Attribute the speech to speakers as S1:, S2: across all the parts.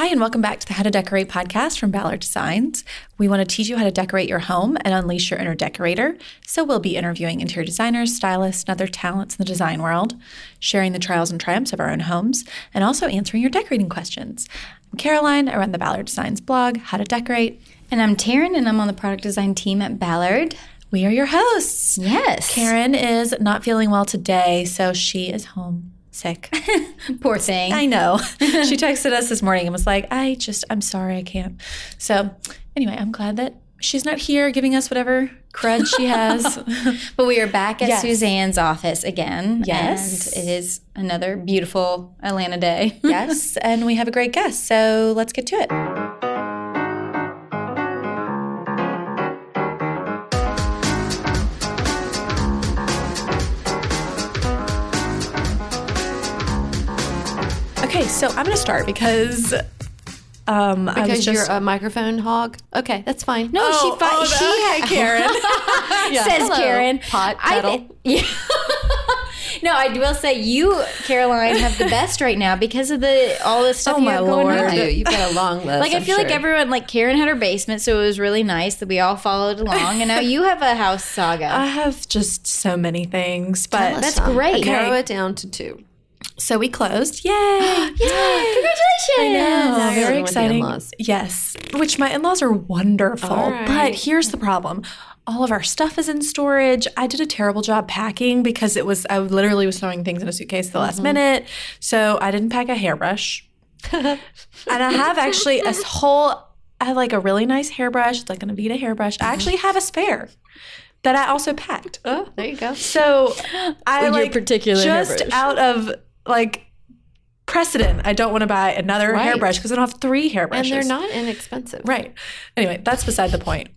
S1: Hi, and welcome back to the How to Decorate podcast from Ballard Designs. We want to teach you how to decorate your home and unleash your inner decorator. So, we'll be interviewing interior designers, stylists, and other talents in the design world, sharing the trials and triumphs of our own homes, and also answering your decorating questions. I'm Caroline. I run the Ballard Designs blog, How to Decorate.
S2: And I'm Taryn, and I'm on the product design team at Ballard.
S1: We are your hosts.
S2: Yes.
S1: Karen is not feeling well today, so she is home sick.
S2: Poor thing.
S1: I know. she texted us this morning and was like, I just, I'm sorry, I can't. So, anyway, I'm glad that she's not here giving us whatever crud she has.
S2: but we are back at
S1: Yes.
S2: Suzanne's office again.
S1: Yes.
S2: And it is another beautiful Atlanta day.
S1: yes, and we have a great guest. So, let's get to it. Okay, so I'm going to start because um, I was
S3: Because
S1: just
S3: you're a microphone hog. Okay, that's fine.
S2: No,
S1: Oh,
S2: she fi-
S1: oh,
S2: she
S1: okay, Karen.
S2: says
S3: Hello,
S2: Karen.
S3: pot
S2: I
S3: kettle.
S2: thi- yeah. no, I will say you, Caroline, have the best right now because of the all this stuff
S1: Oh,
S2: you
S1: my
S2: have going
S1: Lord.
S2: on.
S3: You do. You've got a long list.
S2: Like I
S3: I'm
S2: feel like
S3: sure.
S2: everyone, like Karen had her basement, so it was really nice that we all followed along, and now you have a house saga.
S1: I have just so many things, but
S3: Tell us
S2: That's
S3: some.
S2: great.
S3: Narrow
S1: Okay.
S3: it down to two.
S1: So we closed. Yay!
S2: Yay! Congratulations!
S1: I know,
S3: Now
S1: very
S3: living with the
S1: exciting. Yes, which my in-laws are wonderful.
S3: Right.
S1: But here's the problem: all of our stuff is in storage. I did a terrible job packing because it was I literally was throwing things in a suitcase at the last mm-hmm. minute, so I didn't pack a hairbrush. and I have actually a whole. I have like a really nice hairbrush, it's like an Aveda hairbrush. I actually have a spare that I also packed.
S3: Oh, there you go.
S1: So I like
S2: particular
S1: just
S2: hairbrush.
S1: out of like precedent. I don't want to buy another
S3: Right.
S1: hairbrush because I don't have three hairbrushes.
S3: And they're not inexpensive.
S1: right. Anyway, that's beside the point.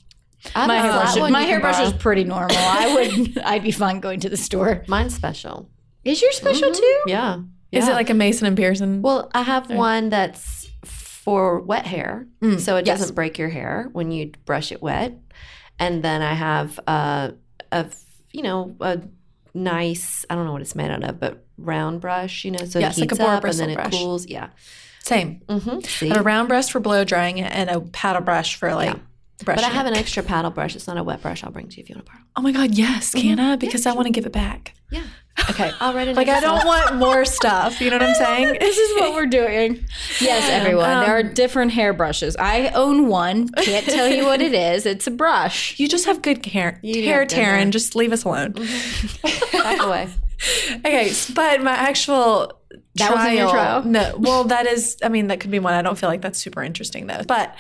S3: I
S2: My
S3: have a flat
S2: hairbrush, my hairbrush is pretty normal. I would, I'd be fine going to the store.
S3: Mine's special.
S2: Is your special too?
S3: Yeah.
S1: Is it like a Mason and Pearson?
S3: Well, I have one that's for wet hair,
S1: Mm,
S3: so it
S1: yes.
S3: doesn't break your hair when you brush it wet. And then I have uh, a, you know, a nice, I don't know what it's made out of, but round brush, you know, so
S1: Yes,
S3: it
S1: like a
S3: heats
S1: boar
S3: up and then it
S1: brush.
S3: cools. Yeah.
S1: Same.
S3: Mm-hmm. See?
S1: I have a round brush for blow drying it and a paddle brush for like
S3: Yeah.
S1: Brushing.
S3: But I have an extra paddle brush. It's not a wet brush. I'll bring to you if you want to borrow.
S1: Oh my god, yes, can
S3: Mm-hmm.
S1: I? Because I want to give it back.
S3: Yeah.
S1: Okay.
S3: I'll write it.
S1: Like I don't want more stuff. You know what I'm saying?
S2: This is what we're doing. Yes, everyone. there are different hairbrushes. I own one. Can't tell you what it is. It's a brush.
S1: You just have good hair,
S3: You
S1: hair, Taryn.
S3: Mm-hmm.
S1: Just leave us alone.
S3: back away.
S1: Okay, but my actual
S2: That wasn't your trial?
S1: No, well, that is. I mean, that could be one. I don't feel like that's super interesting though. But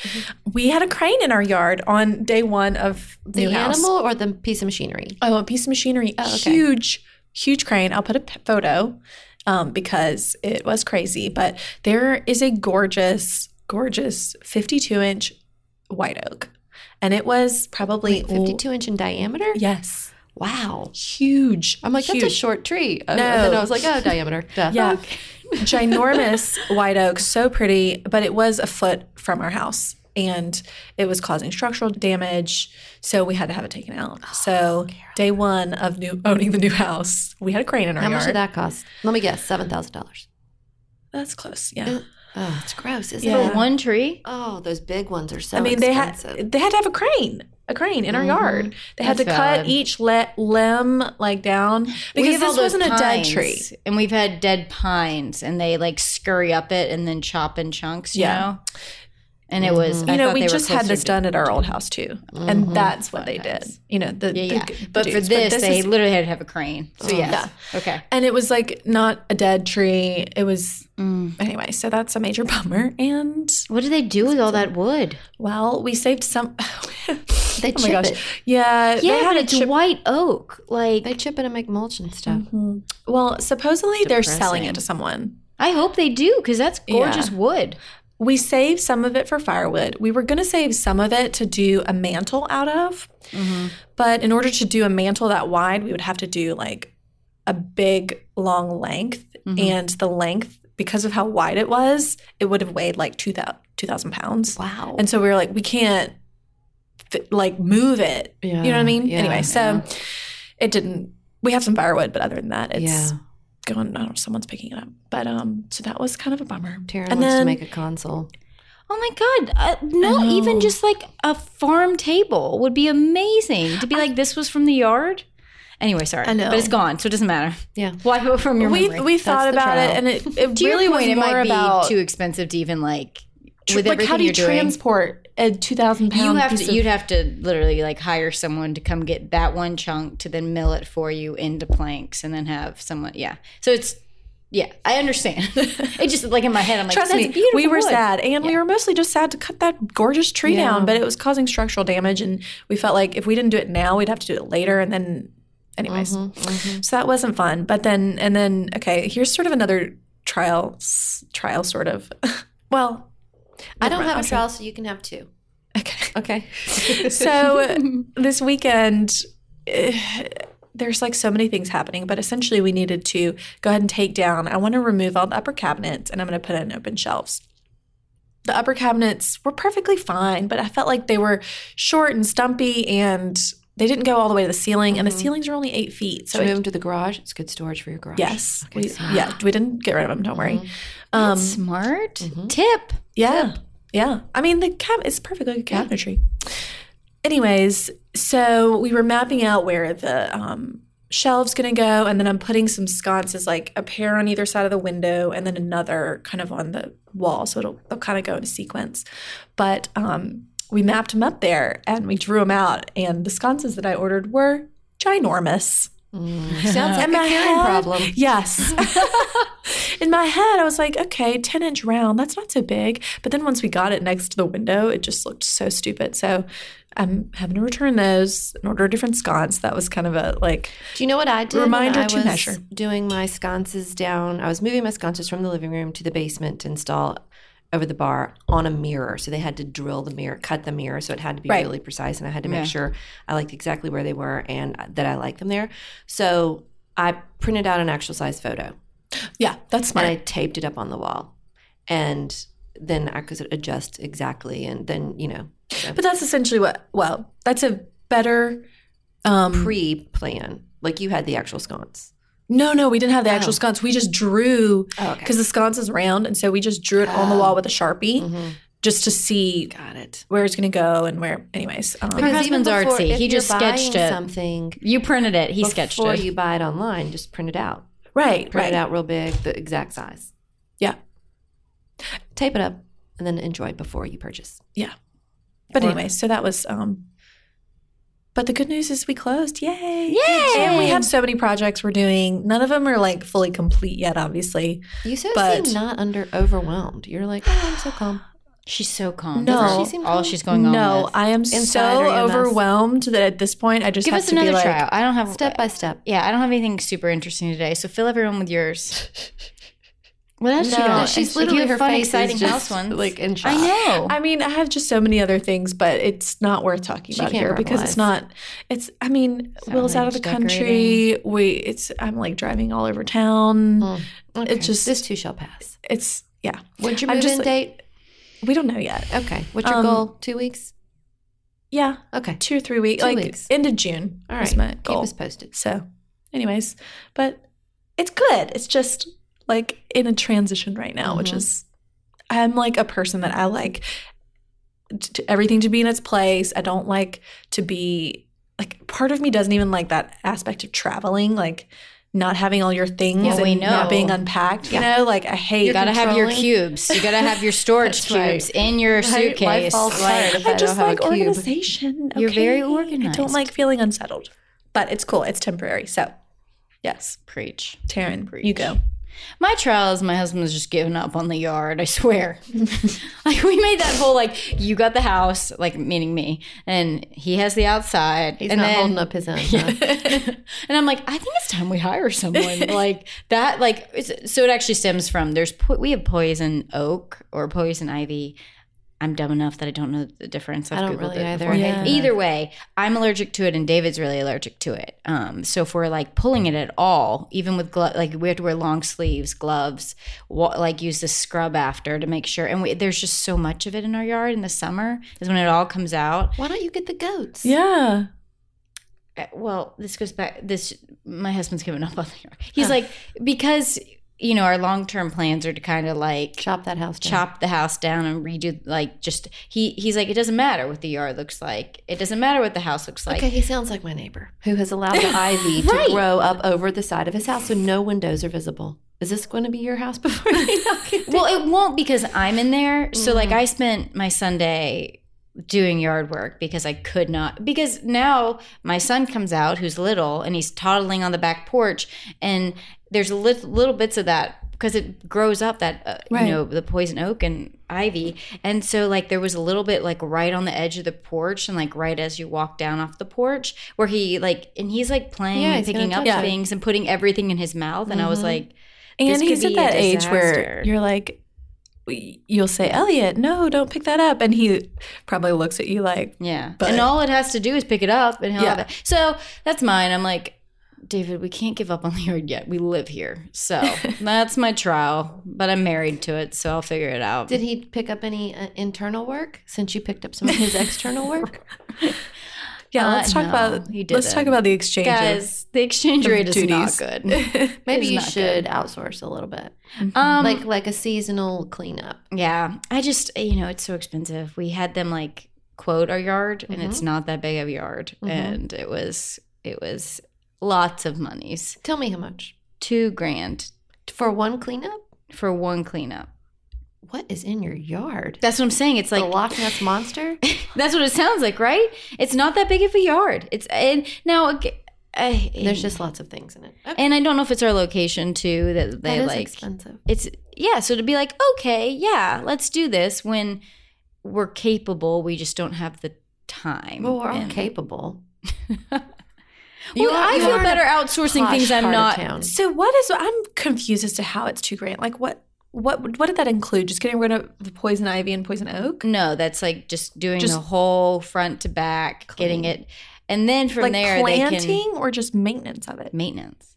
S1: we had a crane in our yard on day one of
S3: The
S1: new house.
S3: animal or the piece of machinery?
S1: Oh, a piece of machinery,
S3: okay.
S1: huge, huge crane. I'll put a p- photo um, because it was crazy. But there is a gorgeous, gorgeous 52 inch white oak, and it was probably
S3: 52 inch in diameter?
S1: Yes,
S3: Wow.
S1: huge.
S3: I'm like, that's a short tree. Uh,
S1: No.
S3: And then I was like, oh, diameter. Duh.
S1: Yeah. Ginormous white oak, so pretty, but it was a foot from our house and it was causing structural damage. So we had to have it taken out.
S3: Oh,
S1: so day one of new owning the new house, we had a crane in our house.
S3: How
S1: yard.
S3: much did that cost? Let me guess, $7,000.
S1: That's close. Yeah.
S3: Oh, it's gross, isn't
S1: Yeah.
S3: it?
S2: One tree?
S3: Oh, those big ones are so
S1: I mean, they had
S3: expensive.
S1: they had to have a crane, a crane in our mm-hmm. yard. They had
S2: That's
S1: to cut
S2: valid.
S1: each le- limb like down because this wasn't a dead tree.
S2: And we've had dead pines and they like scurry up it and then chop in chunks, you
S1: Yeah.
S2: know? And it was, mm-hmm. I
S1: You know, we
S2: they
S1: just had this done at our old house too, mm-hmm. and that's what they did. You know, the,
S2: Yeah, yeah.
S1: the
S2: but for
S1: dudes.
S2: this, they
S1: is-
S2: literally had to have a crane. So, mm-hmm. yes. Okay.
S1: and it was like not a dead tree. It was
S2: Mm.
S1: anyway. So that's a major bummer. And
S2: What do they do with all that wood?
S1: well, we saved some.
S3: They
S1: oh my
S3: chip
S1: gosh,
S3: it.
S1: yeah, they
S2: Yeah,
S1: had
S2: but
S1: a
S2: it's
S1: chip.
S2: white oak. Like,
S3: They chip it and make mulch and stuff.
S1: Well, supposedly they're selling it to someone.
S2: I hope they do because that's gorgeous
S1: Yeah.
S2: wood.
S1: We saved some of it for firewood. We were going to save some of it to do a mantle out of. Mm-hmm. But in order to do a mantle that wide, we would have to do like a big, long length. Mm-hmm. And the length, because of how wide it was, it would have weighed like 2,000 2,000 pounds.
S3: Wow.
S1: And so we were like, we can't like move it. Yeah, You know what I mean?
S3: Yeah,
S1: anyway, so
S3: yeah.
S1: it didn't. We have some firewood, but other than that, it's. Going. I don't know. Someone's picking it up. But um, so that was kind of a bummer.
S3: Taryn
S1: and
S3: wants to make a console.
S2: Oh my god! Uh, no, even just like a farm table would be amazing to be like this was from the yard. Anyway, sorry,
S1: I know.
S2: but it's gone, so it doesn't matter.
S3: Yeah.
S2: Why go from your
S1: we
S2: memory?
S1: we thought about it, and it, it really was
S2: point, it
S1: more
S2: might
S1: about
S2: be too expensive to even like with
S1: like
S2: everything
S1: how do you
S2: you're doing.
S1: Transport a two thousand pound?
S2: you have
S1: piece
S2: to
S1: of-
S2: you'd have to literally like hire someone to come get that one chunk to then mill it for you into planks and then have someone yeah so it's yeah i understand it just like in my head i'm like
S1: Trust
S2: that's
S1: me,
S2: beautiful
S1: we were
S2: wood.
S1: sad, and we were mostly just sad to cut that gorgeous tree
S3: Yeah.
S1: down, but it was causing structural damage, and we felt like if we didn't do it now, we'd have to do it later, and then, anyways, mm-hmm, mm-hmm. so that wasn't fun. But then, and then, okay, here's sort of another trial, trial sort of. well,
S3: I don't have a trial, so you can have two.
S1: okay.
S3: Okay.
S1: So this weekend, eh, there's like so many things happening, but essentially we needed to go ahead and take down. I want to remove all the upper cabinets and I'm going to put in open shelves. The upper cabinets were perfectly fine, but I felt like they were short and stumpy and they didn't go all the way to the ceiling, and the ceilings are only eight feet. So
S3: So
S1: it-
S3: move them to the garage. It's good storage for your garage.
S1: yes,
S3: Okay,
S1: we,
S3: so-
S1: yeah, we didn't get rid of them. Don't worry.
S3: Mm-hmm.
S1: Um,
S2: smart tip
S1: yeah. Yeah. I mean, the cab it's perfectly good cabinetry. Anyways, so we were mapping out where the um, shelves going to go, and then I'm putting some sconces, like a pair on either side of the window, and then another kind of on the wall. So it'll, they'll kind of go in a sequence. But um, we mapped them up there and we drew them out, and the sconces that I ordered were ginormous. Mm.
S3: Sounds like a Karen
S1: head-
S3: problem.
S1: Yes. In my head, I was like, okay, 10 inch round, that's not so big. But then once we got it next to the window, it just looked so stupid. So I'm having to return those and order a different sconce. That was kind of a like,
S3: Do you know what I did?
S1: Reminder
S3: I
S1: to
S3: was
S1: measure.
S3: Doing my sconces down. I was moving my sconces from the living room to the basement to install over the bar on a mirror. So they had to drill the mirror, cut the mirror. So it had to be
S1: Right.
S3: really precise, and I had to make
S2: Yeah.
S3: sure I liked exactly where they were and that I liked them there. So I printed out an actual size photo
S1: yeah, that's smart.
S3: and I taped it up on the wall, and then I could adjust exactly, and then you know
S1: but that's essentially what, well, that's a better. Um,
S3: pre-plan. Like you had the actual sconce.
S1: No, no, we didn't have the actual
S3: Oh.
S1: sconce. We just drew
S3: Oh, okay.
S1: because the sconce is round. And so we just drew it on the
S3: Oh.
S1: wall with a Sharpie
S3: Mhm.
S1: just to see
S3: Got it.
S1: where it's going to go and where, anyways. Um,
S2: Her husband's artsy.
S3: if
S2: He
S3: you're
S2: just sketched it.
S3: Something
S2: you printed it he sketched it.
S3: before you buy it online, just print it out.
S1: right,
S3: Print
S1: right.
S3: it out real big, the exact size.
S1: Yeah.
S3: Tape it up, and then enjoy it before you purchase. Yeah.
S1: But
S2: Or-
S1: anyway, so that was um but the good news is we closed. Yay.
S2: Yay!
S1: And we have so many projects we're doing. None of them are like fully complete yet, obviously.
S3: You so
S1: But-
S3: seem not under overwhelmed. You're like, oh, I'm so calm.
S2: she's so calm
S1: No.
S3: She seem
S2: all she's going on
S1: no,
S2: with.
S1: I am so overwhelmed that at this point I just
S2: give
S1: have
S2: us
S1: to be
S2: another
S1: like
S2: trial i don't have
S3: Step by step.
S2: yeah i don't have anything super interesting today so fill everyone with yours what else you
S1: No,
S2: got
S3: she's
S2: If
S3: literally her
S2: fun
S3: face
S2: exciting
S3: is
S2: house
S3: just
S2: ones
S3: like in shock.
S2: i know
S1: I mean, I have just so many other things, but it's not worth talking
S3: She
S1: about here because it's not. It's. I mean, Will's out of the
S2: Outrage
S1: country. We. It's. I'm like driving all over town.
S3: Mm. Okay.
S1: just-
S3: this too shall pass.
S1: It's. Yeah.
S3: When's your
S1: I'm
S3: move
S1: just
S3: in
S1: like-
S3: date?
S1: We don't know yet.
S3: Okay. What's your
S1: Um,
S3: goal? Two weeks.
S1: Yeah,
S3: Okay.
S1: two or three weeks.
S3: Two
S1: like
S3: weeks.
S1: end of June.
S3: All
S1: is
S3: right.
S1: my
S3: Keep us posted.
S1: So, anyways, but it's good. It's just like in a transition right now, which
S3: Mhm.
S1: is, I'm like a person that I like t- t- everything to be in its place. I don't like to be like, part of me doesn't even like that aspect of traveling, like not having all your things
S2: Yeah,
S1: and not being unpacked. You know, like I hate.
S2: you gotta have your cubes you gotta have your storage
S3: That's right.
S2: cubes in your
S3: Right? Life
S2: suitcase
S3: falls if I
S1: I just like organization.
S2: You're very
S1: okay? I
S2: organized.
S1: don't like feeling unsettled, but it's cool. It's temporary. So, yes,
S2: preach
S1: Taryn,
S2: Preach.
S1: you go.
S2: My trial is my husband was just giving up on the yard, I swear. like we made that whole like you got the house, like meaning me, and he has the outside.
S3: He's
S2: and
S3: not
S2: then,
S3: holding up his own. huh?
S2: and I'm like, I think it's time we hire someone like that. Like, it's, so it actually stems from there's po- we have poison oak or poison ivy. I'm dumb enough that I don't know the difference. I've
S3: I don't
S2: Googled
S3: really
S2: it
S3: either.
S2: before.
S3: I hate
S1: Yeah.
S2: Either way, I'm allergic to it, and David's really allergic to it. Um, so if we're like pulling it at all, even with glo- like we have to wear long sleeves, gloves, wa- like use the scrub after to make sure. And we, there's just so much of it in our yard in the summer is when it all comes out.
S3: Why don't you get the goats?
S1: Yeah.
S2: Uh, Well, this goes back. This my husband's given up on the yard. He's
S3: Huh.
S2: like because you know, our long term plans are to kind of like
S3: Chop that house down.
S2: chop the house down and redo like just he he's like it doesn't matter what the yard looks like it doesn't matter what the house looks like
S3: Okay, he sounds like my neighbor who has allowed the ivy to
S2: Right.
S3: grow up over the side of his house so no windows are visible. Is this going to be your house before you knock it?
S2: well it won't because i'm in there so like
S3: Mm-hmm.
S2: i spent my sunday doing yard work because i could not because now my son comes out who's little and he's toddling on the back porch and there's lit- little bits of that because it grows up that uh,
S1: Right.
S2: you know the poison oak and ivy and so like there was a little bit like right on the edge of the porch and like right as you walk down off the porch where he like and he's like playing
S3: Yeah,
S2: and picking up
S1: it.
S2: things and putting everything in his mouth and i was
S3: Mhm.
S2: like
S1: And he's at that age where you're like, you'll say, Elliot, no, don't pick that up. And he probably looks at you like,
S2: Yeah.
S1: But-
S2: and all it has to do is pick it up and he'll
S1: Yeah.
S2: have it. So that's mine. I'm like, David, we can't give up on the yard yet. We live here. So that's my trial, but I'm married to it, so I'll figure it out.
S3: Did he pick up any uh, internal work since you picked up some of his external work?
S1: yeah,
S2: Uh,
S1: let's talk
S2: no,
S1: about,
S2: he
S1: let's talk about the exchange.
S2: Guys, the exchange rate is
S1: duties.
S2: not good.
S3: Maybe you should outsource a little bit,
S2: Um,
S3: like like a seasonal cleanup.
S2: yeah, I just, you know, it's so expensive. We had them like quote our yard, and it's not that big of a yard.
S3: Mhm.
S2: And it was, it was lots of monies.
S3: Tell me how much
S2: Two grand
S3: for one cleanup.
S2: for one cleanup.
S3: What is in your yard?
S2: That's what I'm saying. It's like the
S3: Loch Ness monster.
S2: That's what it sounds like, right? It's not that big of a yard. It's and now I,
S3: There's just lots of things in it. Okay.
S2: and I don't know if it's our location too that they
S3: that
S2: like.
S3: expensive.
S2: It's yeah. So to be like, okay, yeah, let's do this when we're capable. We just don't have the time.
S3: Well, we're all
S2: And-
S3: capable.
S2: Well, I
S3: you
S2: feel
S3: are in a
S2: better outsourcing things I'm not.
S3: town.
S1: So what is, I'm confused as to how it's two grand. Like what, what, what did that include? Just getting rid of the poison ivy and poison oak?
S2: No, that's like just doing
S1: Just-
S2: the whole front to back, getting it, and then from
S1: like
S2: there
S1: planting
S2: they can
S1: or just maintenance of it?
S2: maintenance.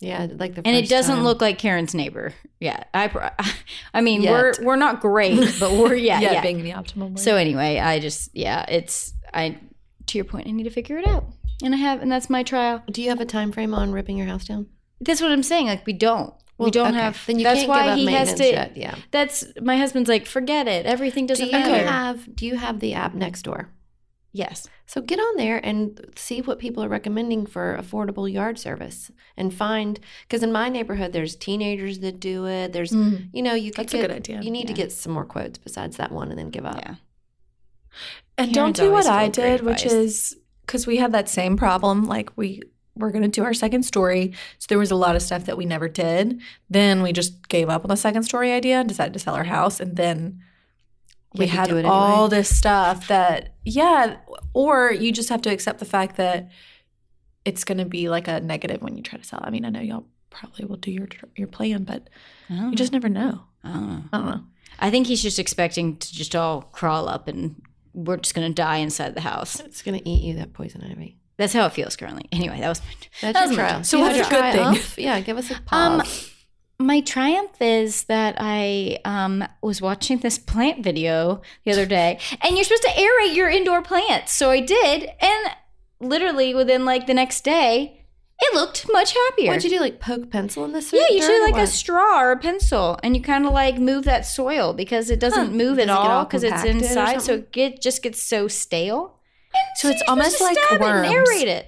S3: Yeah, like the
S2: and it doesn't
S3: time.
S2: look like Karen's neighbor. Yeah, I, I mean,
S3: Yet.
S2: we're we're not great, but we're yeah, yeah.
S1: being the optimal. word.
S2: So anyway, I just yeah, it's I. To your point, I need to figure it out, and I have, and that's my trial.
S3: Do you have a time frame on ripping your house down?
S2: That's what I'm saying. Like we don't, we don't
S3: okay.
S2: have.
S3: Then you
S2: that's
S3: can't
S2: why
S3: give up
S2: he has
S3: maintenance
S2: to.
S3: yet. Yeah.
S2: That's my husband's like, forget it. Everything doesn't do
S3: you
S2: matter.
S3: have Do you have the app Nextdoor?
S2: yes.
S3: So get on there and see what people are recommending for affordable yard service, and find because in my neighborhood there's teenagers that do it. There's
S1: Mm.
S3: you know you could
S1: That's a good idea.
S3: You need to get some more quotes besides that one, and then give up.
S2: Yeah.
S1: And
S2: Karen's
S1: don't do what I
S2: full of great
S1: did, which is because we had that same problem. Like we were going to do our second story, so there was a lot of stuff that we never did. Then we just gave up on the second story idea and decided to sell our house, and then we had
S3: it
S1: all this stuff that yeah, or you just have to accept the fact that it's going to be like a negative when you try to sell. I mean, I know y'all probably will do your your plan, but you just never know.
S2: I don't know.
S1: I don't know.
S2: I think he's just expecting to just all crawl up and we're just gonna die inside the house.
S3: It's gonna eat you that poison ivy.
S2: That's how it feels currently. Anyway, that was my
S3: That's
S2: That was my
S3: trial.
S2: trial.
S1: So what's a good thing?
S3: triumph? Yeah, give us a
S2: Um. My triumph is that I um, was watching this plant video the other day, and you're supposed to aerate your indoor plants. So I did, and literally within like the next day, it looked much happier.
S3: What'd you do? Like poke pencil in this?
S2: yeah,
S3: dirt
S2: usually
S3: or
S2: like a straw or a pencil, and you kind of like move that soil because it doesn't
S3: Huh.
S2: move
S3: Does
S2: at all because it's inside, so it get, just gets so stale.
S1: So it's almost like
S2: stab it and
S1: worms.
S2: aerate it.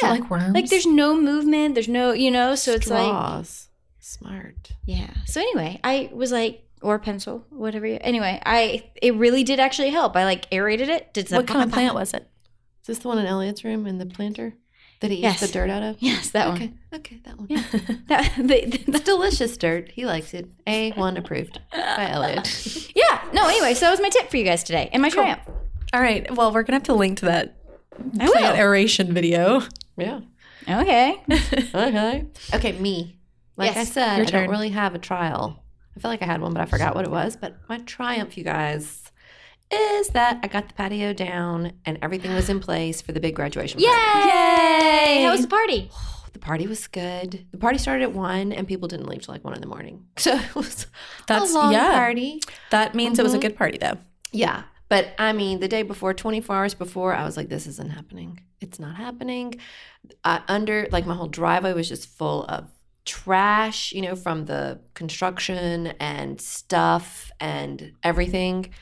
S1: So
S2: Yeah,
S1: like worms.
S2: like there's no movement, there's no, you know, so it's like
S3: Smart.
S2: Yeah. So anyway, I was like, or pencil, whatever. You, anyway, I it really did actually help. I like aerated it. Did
S1: what kind of plant was it?
S3: Is this the one in Elliot's room in the planter that he
S2: Yes.
S3: eats the dirt out of?
S2: Yes, that
S3: okay.
S2: one.
S3: Okay, Okay, that one.
S2: Yeah. That, the, the-
S3: It's delicious dirt. He likes it. A one approved by Elliot.
S2: yeah. No. Anyway, so that was my tip for you guys today, and my triumph.
S1: All right. Well, we're gonna have to link to that
S2: I
S1: plant
S2: will.
S1: aeration video.
S3: yeah.
S2: Okay.
S3: Okay. Okay, me. Like I
S2: Yes,
S3: said,
S1: your
S3: I don't really have a trial. I feel like I had one, but I forgot what it was. But my triumph, you guys, is that I got the patio down and everything was in place for the big graduation.
S2: Yay!
S3: party.
S2: How was the party?
S3: The party was good. The party started at one, and people didn't leave till like one in the morning. So it was
S1: That's
S3: a long
S1: yeah.
S3: party.
S1: That means it was a
S3: Mhm.
S1: good party though.
S3: Yeah. But I mean, the day before, 24 hours before, I was like, this isn't happening. It's not happening. I under, like, my whole driveway was just full of trash, you know, from the construction and stuff and everything.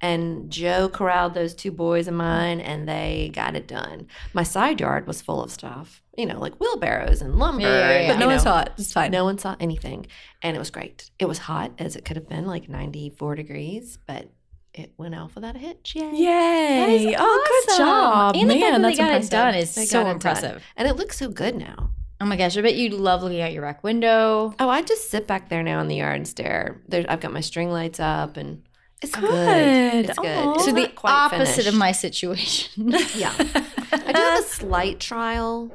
S3: And Joe corralled those two boys of mine and they got it done. My side yard was full of stuff, you know, like wheelbarrows and lumber.
S2: Yeah, yeah, yeah.
S1: But no
S3: you
S1: one saw it. It's fine.
S3: No one saw anything. And it was great. It was hot as it could have been, like 94 degrees, but it went off without a hitch. Yay.
S1: Yay! Oh, good job,
S2: And the fact
S1: man.
S2: that they
S1: That's
S2: got
S1: impressive.
S2: it done is
S3: They
S2: so
S3: got it done.
S2: impressive.
S3: And it looks so good now.
S2: Oh my gosh, I bet you love looking out your back window.
S3: Oh, I just sit back there now in the yard and stare. There's, I've got my string lights up and it's good.
S1: Good.
S3: It's good.
S1: Aw.
S2: So the
S3: not quite
S2: opposite of my situation.
S3: Yeah. I do have a slight trial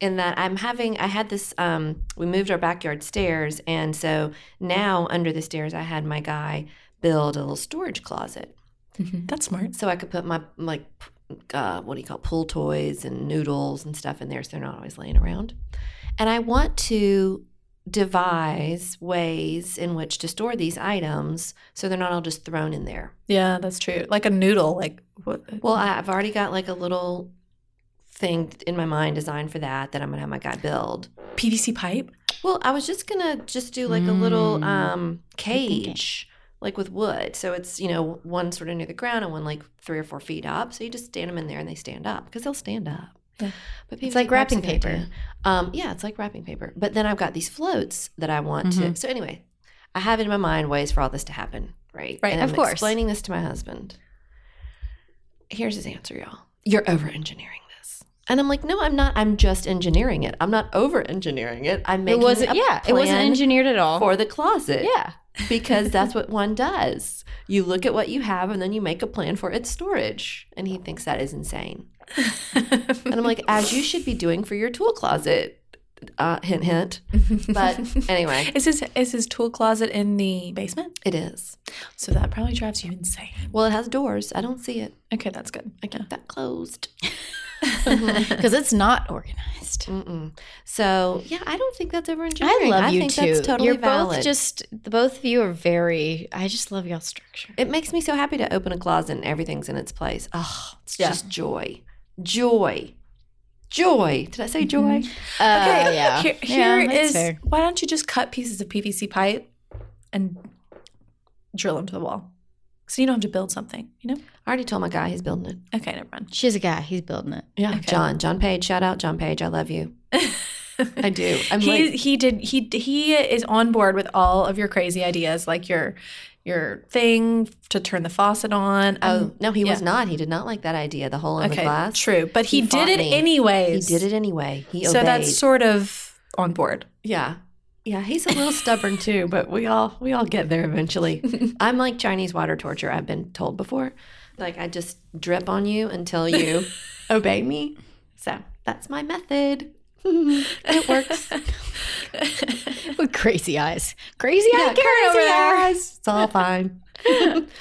S3: in that I'm having I had this um we moved our backyard stairs and so now under the stairs I had my guy build a little storage closet
S1: That's smart.
S3: so I could put my like uh, what do you call it, pool toys and noodles and stuff in there so they're not always laying around. And I want to devise ways in which to store these items so they're not all just thrown in there.
S1: Yeah, that's true. Like a noodle. Like what?
S3: Well, I've already got like a little thing in my mind designed for that that I'm gonna have my guy build.
S1: PVC pipe.
S3: Well, I was just gonna just do like a little
S2: Mm.
S3: um cage, like with wood. So it's you know one sort of near the ground and one like three or four feet up. So you just stand them in there and they stand up because they'll stand up.
S1: Yeah.
S3: But
S2: It's like wrapping paper.
S3: Um, yeah, it's like wrapping paper. But then I've got these floats that I want to.
S2: Mhm.
S3: So anyway, I have in my mind ways for all this to happen. Right.
S1: Right,
S3: And
S2: of
S3: I'm
S2: course.
S3: Explaining this to my husband. Here's his answer, y'all. You're over engineering this. And I'm like, no, I'm not. I'm just engineering it. I'm not over engineering it. I'm
S2: it
S3: making
S2: wasn't
S3: a
S2: yeah, it wasn't engineered at all.
S3: for the closet
S2: yeah.
S3: because that's what one does. You look at what you have and then you make a plan for its storage. And he thinks that is insane. And I'm like, as you should be doing for your tool closet. Uh, hint, hint. But anyway,
S1: is his is his tool closet in the basement?
S3: it is.
S1: So that probably drives you insane.
S3: Well, it has doors. I don't see it.
S1: Okay, that's good.
S3: I keep that closed.
S2: Because it's not organized.
S3: Mm-mm. So yeah, I don't think that's ever over
S2: I
S3: engineering.
S2: love you
S3: think
S2: too.
S3: That's totally
S2: You're
S3: valid.
S2: both just both of you are very. I just love y'all structure.
S3: It makes me so happy to open a closet and everything's in its place. Oh, it's
S1: Yeah.
S3: just joy, joy, joy. Did I say joy?
S2: Uh,
S1: Okay,
S2: yeah.
S1: here,
S2: Yeah,
S1: here
S2: that's
S1: is-
S2: fair.
S1: why don't you just cut pieces of PVC pipe and drill them to the wall? So you don't have to build something, you know?
S3: I already told my guy he's building it.
S1: Okay, never mind.
S2: She has a guy. He's building it.
S3: Yeah,
S1: Okay.
S3: John, John Page. Shout out, John Page. I love you. I do. I'm
S1: he
S3: like,
S1: he did he he is on board with all of your crazy ideas, like your your thing to turn the faucet on.
S3: oh
S1: Um,
S3: no, he was not. He did not like that idea. The hole in the
S1: okay,
S3: glass.
S1: true, but he,
S3: He
S1: did it
S3: me. He did it anyway. He
S1: So
S3: obeyed.
S1: that's sort of on board.
S3: yeah, yeah. He's a little stubborn too, but we all we all get there eventually. I'm like Chinese water torture. I've been told before. Like I just drip on you until you obey me. So that's my method. it works.
S2: With crazy eyes. Crazy
S3: Yeah,
S2: eye Karen over there.
S3: eyes. It's all fine. all right.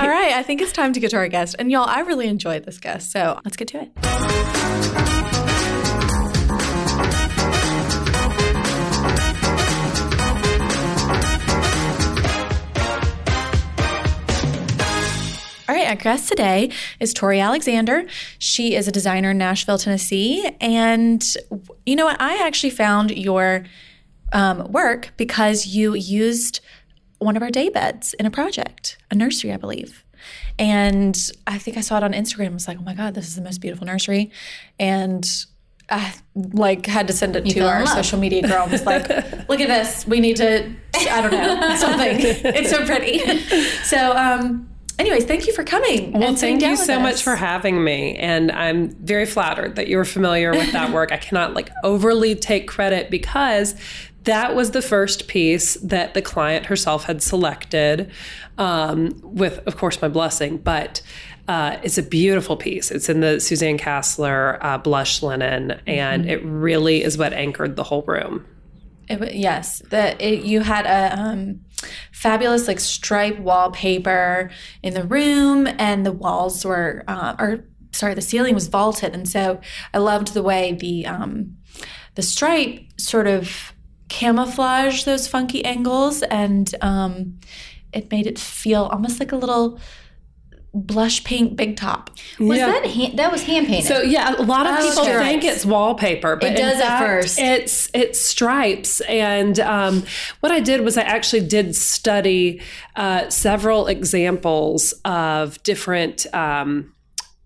S1: All right, I think it's time to get to our guest. And y'all, I really enjoyed this guest, so let's get to it. All right, our guest today is Tori Alexander. She is a designer in Nashville, Tennessee. And you know what? I actually found your um, work because you used one of our day beds in a project, a nursery, I believe. And I think I saw it on Instagram. I was like, oh my God, this is the most beautiful nursery. And I like had to send it to our social media girl. was like, look at this. We need to, I don't know, something. it's so pretty. So, um, anyways, thank you for coming.
S4: Well, thank you so
S1: us.
S4: much for having me. And I'm very flattered that you're familiar with that work. I cannot like overly take credit because that was the first piece that the client herself had selected, um, with, of course, my blessing. But uh, it's a beautiful piece. It's in the Suzanne Kasler uh, blush linen, and it really is what anchored the whole room.
S1: It, yes, that it, you had a um, fabulous like stripe wallpaper in the room, and the walls were, uh, or sorry, the ceiling was vaulted, and so I loved the way the um, the stripe sort of camouflage those funky angles, and um, it made it feel almost like a little blush pink big top.
S2: Was
S4: Yeah.
S2: that hand, that was hand painted?
S4: So yeah, a lot of
S2: Oh,
S4: people
S2: stripes.
S4: think it's wallpaper, but
S2: It does at first.
S4: It's it's stripes, and um, what I did was I actually did study uh, several examples of different. Um,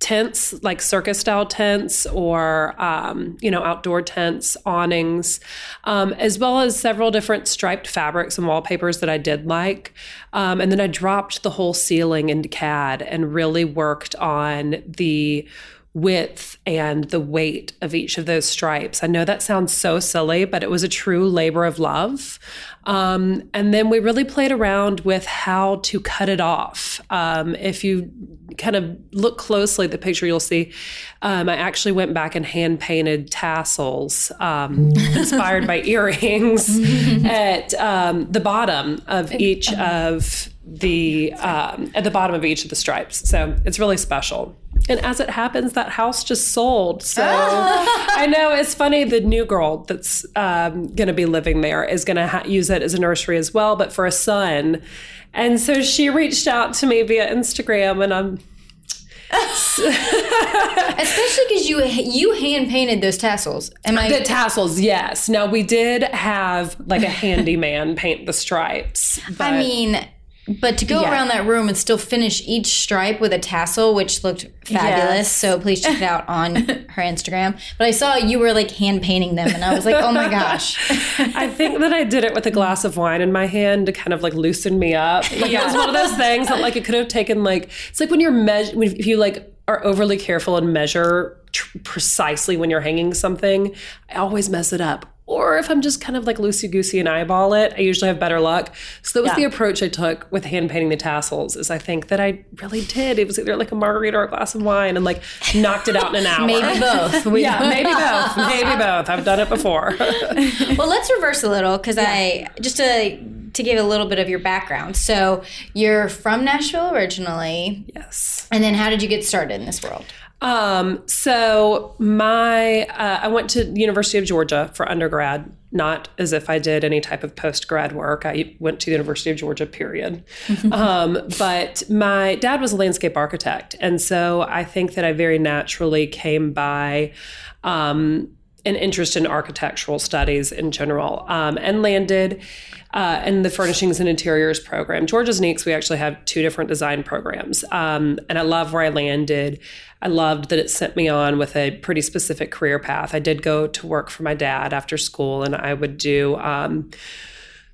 S4: tents like circus style tents or um, you know outdoor tents awnings um, as well as several different striped fabrics and wallpapers that i did like um, and then i dropped the whole ceiling into cad and really worked on the width and the weight of each of those stripes. I know that sounds so silly, but it was a true labor of love. Um, and then we really played around with how to cut it off. Um, if you kind of look closely at the picture, you'll see um, I actually went back and hand painted tassels um, inspired by earrings at um, the bottom of each of the um, at the bottom of each of the stripes. So it's really special. And as it happens, that house just sold. So I know it's funny. The new girl that's um, going to be living there is going to ha- use it as a nursery as well, but for a son. And so she reached out to me via Instagram, and I'm
S2: Especially because you you hand painted those tassels. Am I?
S4: the tassels. Yes. Now we did have like a handyman paint the stripes. But
S2: I mean, but to go
S1: Yeah.
S2: around that room and still finish each stripe with a tassel, which looked fabulous.
S1: Yes.
S2: So please check it out on her Instagram. But I saw you were like hand painting them, and I was like, oh my gosh.
S4: I think that I did it with a glass of wine in my hand to kind of like loosen me up. Like it was one of those things that like it could have taken like it's like when you're measure if you like are overly careful and measure tr- precisely when you're hanging something, I always mess it up. Or if I'm just kind of like loosey goosey and eyeball it, I usually have better luck. So that was the approach I took with hand painting the tassels. Is I think that I really did. It was either like a margarita or a glass of wine, and like knocked it out in an hour.
S2: Maybe both. We-
S4: Yeah, maybe both. Maybe both. I've done it before.
S2: Well, let's reverse a little because I just to to give a little bit of your background. So you're from Nashville originally,
S4: yes.
S2: and then how did you get started in this world?
S4: Um, so my uh, I went to University of Georgia for undergrad, not as if I did any type of post grad work. I went to the University of Georgia, period. um, but my dad was a landscape architect, and so I think that I very naturally came by. Um, an interest in architectural studies in general, um, and landed uh, in the furnishings and interiors program. Georgia's Neeks, we actually have two different design programs, um, and I love where I landed. I loved that it sent me on with a pretty specific career path. I did go to work for my dad after school, and I would do. Um,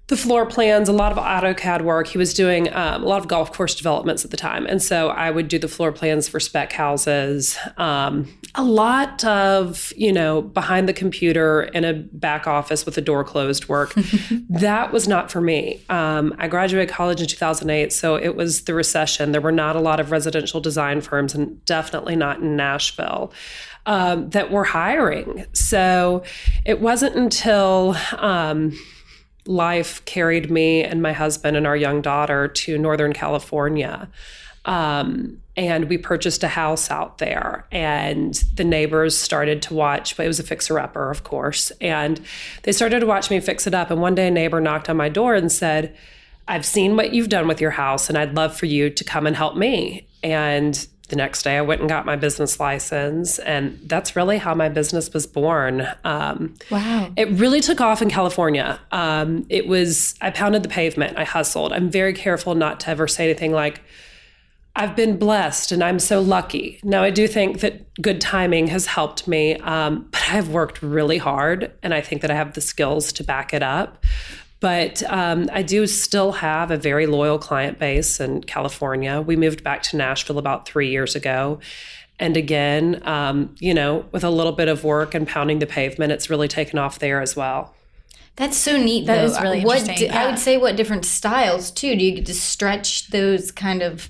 S4: the floor plans, a lot of AutoCAD work. He was doing um, a lot of golf course developments at the time. And so I would do the floor plans for spec houses, um, a lot of, you know, behind the computer in a back office with the door closed work. that was not for me. Um, I graduated college in 2008, so it was the recession. There were not a lot of residential design firms, and definitely not in Nashville. Um, that were hiring. So it wasn't until um, life carried me and my husband and our young daughter to Northern California. Um, and we purchased a house out there, and the neighbors started to watch. But it was a fixer upper, of course, and they started to watch me fix it up. And one day, a neighbor knocked on my door and said, "I've seen what you've done with your house, and I'd love for you to come and help me." And the next day, I went and got my business license, and that's really how my business was born. Um,
S1: Wow.
S4: it really took off in California. Um, it was, I pounded the pavement, I hustled. I'm very careful not to ever say anything like, I've been blessed and I'm so lucky. Now, I do think that good timing has helped me, um, but I've worked really hard and I think that I have the skills to back it up. But um, I do still have a very loyal client base in California. We moved back to Nashville about three years ago. And again, um, you know, with a little bit of work and pounding the pavement, it's really taken off there as well.
S2: That's so neat.
S1: That
S2: though.
S1: is really
S2: what
S1: interesting,
S2: di- I would say what different styles too. Do you get to stretch those kind of?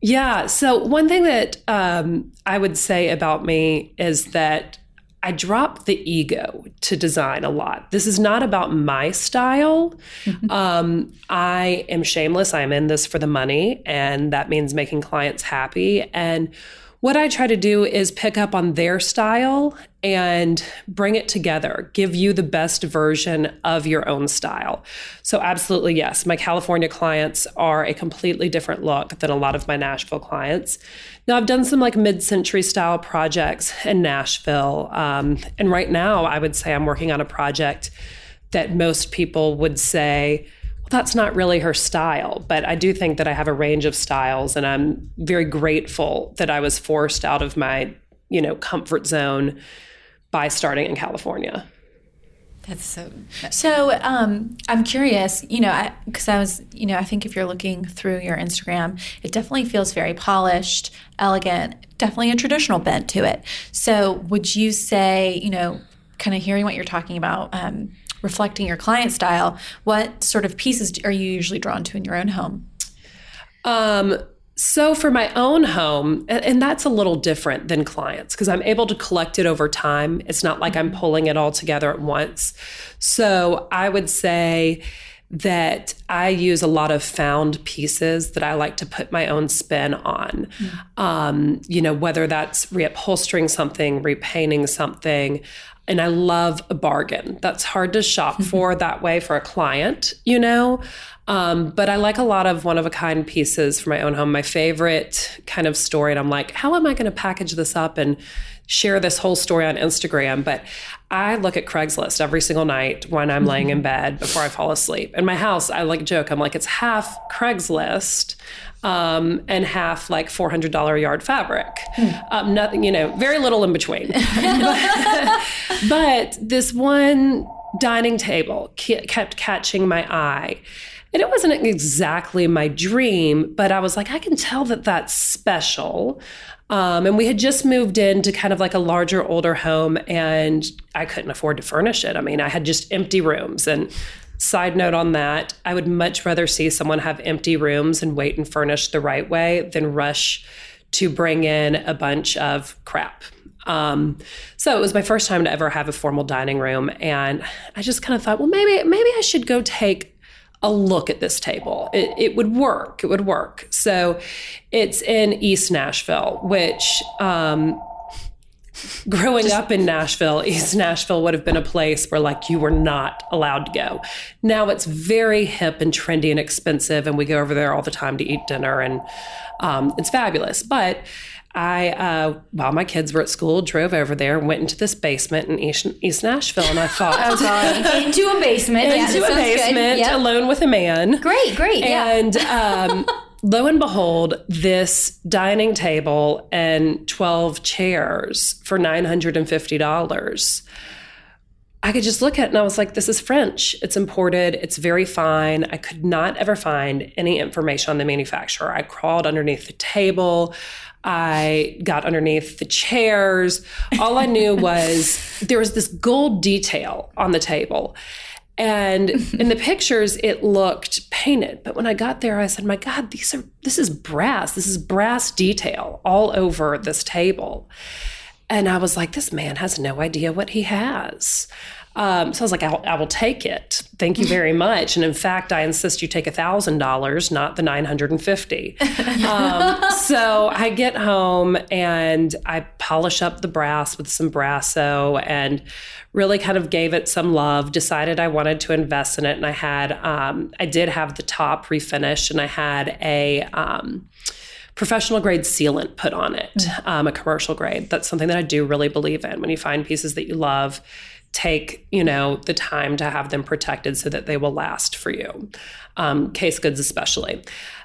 S4: Yeah. So, one thing that um, I would say about me is that I drop the ego to design a lot. This is not about my style. um, I am shameless. I'm in this for the money, and that means making clients happy. And what I try to do is pick up on their style and bring it together, give you the best version of your own style. So, absolutely, yes, my California clients are a completely different look than a lot of my Nashville clients. Now, I've done some like mid century style projects in Nashville. Um, and right now, I would say I'm working on a project that most people would say, that's not really her style. But I do think that I have a range of styles, and I'm very grateful that I was forced out of my, you know, comfort zone by starting in California.
S2: That's so.
S1: So um, I'm curious, you know, because I, I, was, you know, I think if you're looking through your Instagram, it definitely feels very polished, elegant, definitely a traditional bent to it. So would you say, you know, kind of hearing what you're talking about, um, reflecting your client style, what sort of pieces are you usually drawn to in your own home?
S4: Um, so for my own home, and, that's a little different than clients because I'm able to collect it over time. It's not like I'm mm-hmm. pulling it all together at once. So I would say that I use a lot of found pieces that I like to put my own spin on. Mm. Um, you know, whether that's reupholstering something, repainting something and I love a bargain. That's hard to shop mm-hmm. for that way for a client, you know. Um, but I like a lot of one of a kind pieces for my own home. My favorite kind of story, and I'm like, how am I going to package this up and share this whole story on Instagram? But I look at Craigslist every single night when I'm laying in mm-hmm. bed before I fall asleep. In my house, I like joke. I'm like, it's half Craigslist um, and half like $400 a yard fabric. Hmm. Um, nothing, you know, very little in between. but, but this one dining table kept catching my eye. And it wasn't exactly my dream, but I was like, I can tell that that's special. Um, and we had just moved into kind of like a larger, older home, and I couldn't afford to furnish it. I mean, I had just empty rooms, and Side note on that, I would much rather see someone have empty rooms and wait and furnish the right way than rush to bring in a bunch of crap. Um, so it was my first time to ever have a formal dining room, and I just kind of thought, well, maybe maybe I should go take a look at this table. It, it would work. It would work. So it's in East Nashville, which um, growing Just, up in Nashville, East Nashville would have been a place where like you were not allowed to go. Now it's very hip and trendy and expensive, and we go over there all the time to eat dinner, and um, it's fabulous. But I, uh, while my kids were at school, drove over there, and went into this basement in East, East Nashville, and I thought,
S2: oh god, into a basement,
S4: into yeah, a basement, yep. alone with a man.
S2: Great, great,
S4: and.
S2: Yeah.
S4: Um, lo and behold, this dining table and 12 chairs for $950. I could just look at it and I was like, this is French. It's imported. It's very fine. I could not ever find any information on the manufacturer. I crawled underneath the table. I got underneath the chairs. All I knew was there was this gold detail on the table. And in the pictures, it looked painted. But when I got there, I said, my God, these are, this is brass. This is brass detail all over this table. And I was like, this man has no idea what he has. Um, so I was like, I will take it. Thank you very much. And in fact, I insist you take a thousand dollars, not the nine hundred and fifty. Um, so I get home and I polish up the brass with some Brasso and really kind of gave it some love. Decided I wanted to invest in it, and I had um, I did have the top refinished, and I had a um, professional grade sealant put on it, mm. um, a commercial grade. That's something that I do really believe in. When you find pieces that you love, take you know the time to have them protected so that they will last for you um, case goods especially.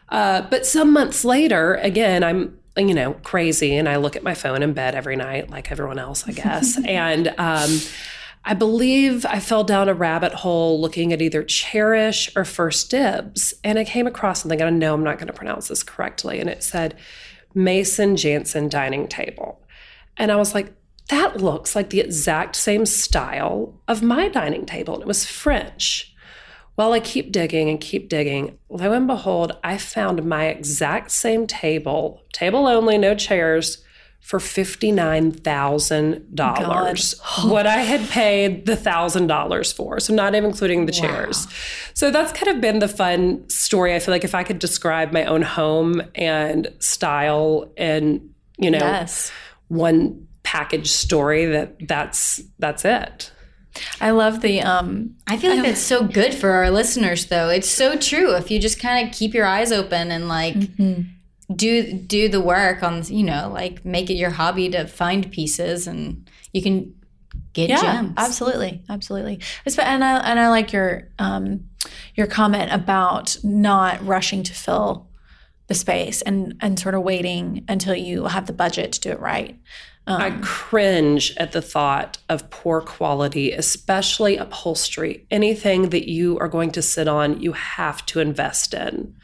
S4: Uh, but some months later again i'm you know crazy and i look at my phone in bed every night like everyone else i guess. And um, i believe i fell down a rabbit hole looking at either Chairish or 1stDibs and i came across something and i know i'm not going to pronounce this correctly and it said Maison Jansen dining table. And i was like that looks like the exact same style of my dining table. And it was French. Well, I keep digging and keep digging. Lo and behold, I found my exact same table, table only, no chairs, for $59,000. what I had paid the $1,000 for. So, not even including the wow. chairs. So, that's kind of been the fun story. I feel like if I could describe my own home and style and you know,
S1: Yes.
S4: one package story that that's that's it.
S1: I love the um
S2: I feel like that's so good for our listeners, though. It's so true. If you just kind of keep your eyes open and like do do the work on, you know, like make it your hobby to find pieces, and you can get
S1: yeah,
S2: gems.
S1: absolutely, absolutely. Espe- And I and I like your um your comment about not rushing to fill the space and and sort of waiting until you have the budget to do it right.
S4: I cringe at the thought of poor quality, especially upholstery. Anything that you are going to sit on, you have to invest in.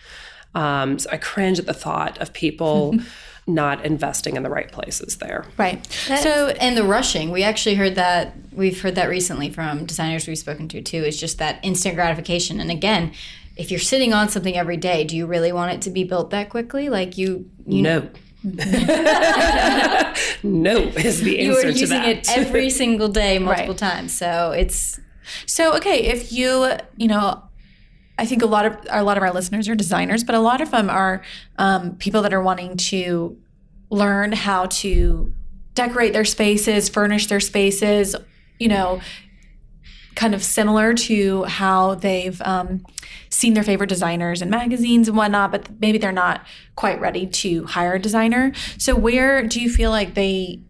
S4: Um, so I cringe at the thought of people not investing in the right places there.
S1: Right.
S2: So and the rushing, we actually heard that we've heard that recently from designers we've spoken to too. Is just that instant gratification. And again, if you're sitting on something every day, do you really want it to be built that quickly? Like you, you
S4: No. no is the answer you
S2: are
S4: to
S2: using
S4: that.
S2: it every single day, multiple
S1: Right.
S2: times. So it's
S1: So okay, if you you know, I think a lot of a lot of our listeners are designers, but a lot of them are um, people that are wanting to learn how to decorate their spaces, furnish their spaces. You know, kind of similar to how they've um, seen their favorite designers in magazines and whatnot, but maybe they're not quite ready to hire a designer. So where do you feel like they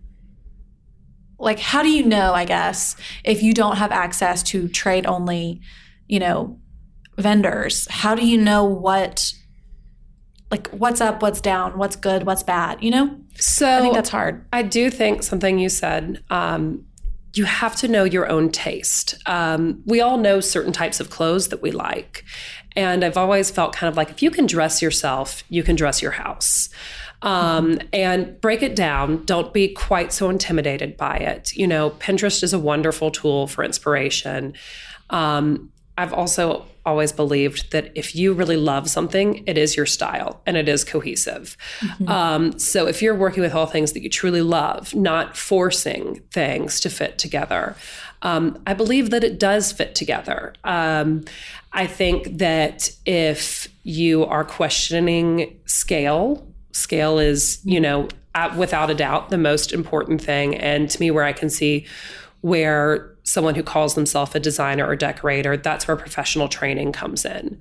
S1: like how do you know i guess if you don't have access to trade only you know vendors how do you know what like what's up what's down what's good what's bad you know
S4: so
S1: i think that's hard
S4: I do think something you said. Um, you have to know your own taste. Um, we all know certain types of clothes that we like. And I've always felt kind of like if you can dress yourself, you can dress your house. Um, and break it down. Don't be quite so intimidated by it. You know, Pinterest is a wonderful tool for inspiration. Um, I've also always believed that if you really love something, it is your style and it is cohesive. Um, so if you're working with all things that you truly love, not forcing things to fit together, um, I believe that it does fit together. Um, I think that if you are questioning scale, scale is, you know, uh, without a doubt the most important thing. And to me, where I can see where someone who calls themselves a designer or decorator, that's where professional training comes in.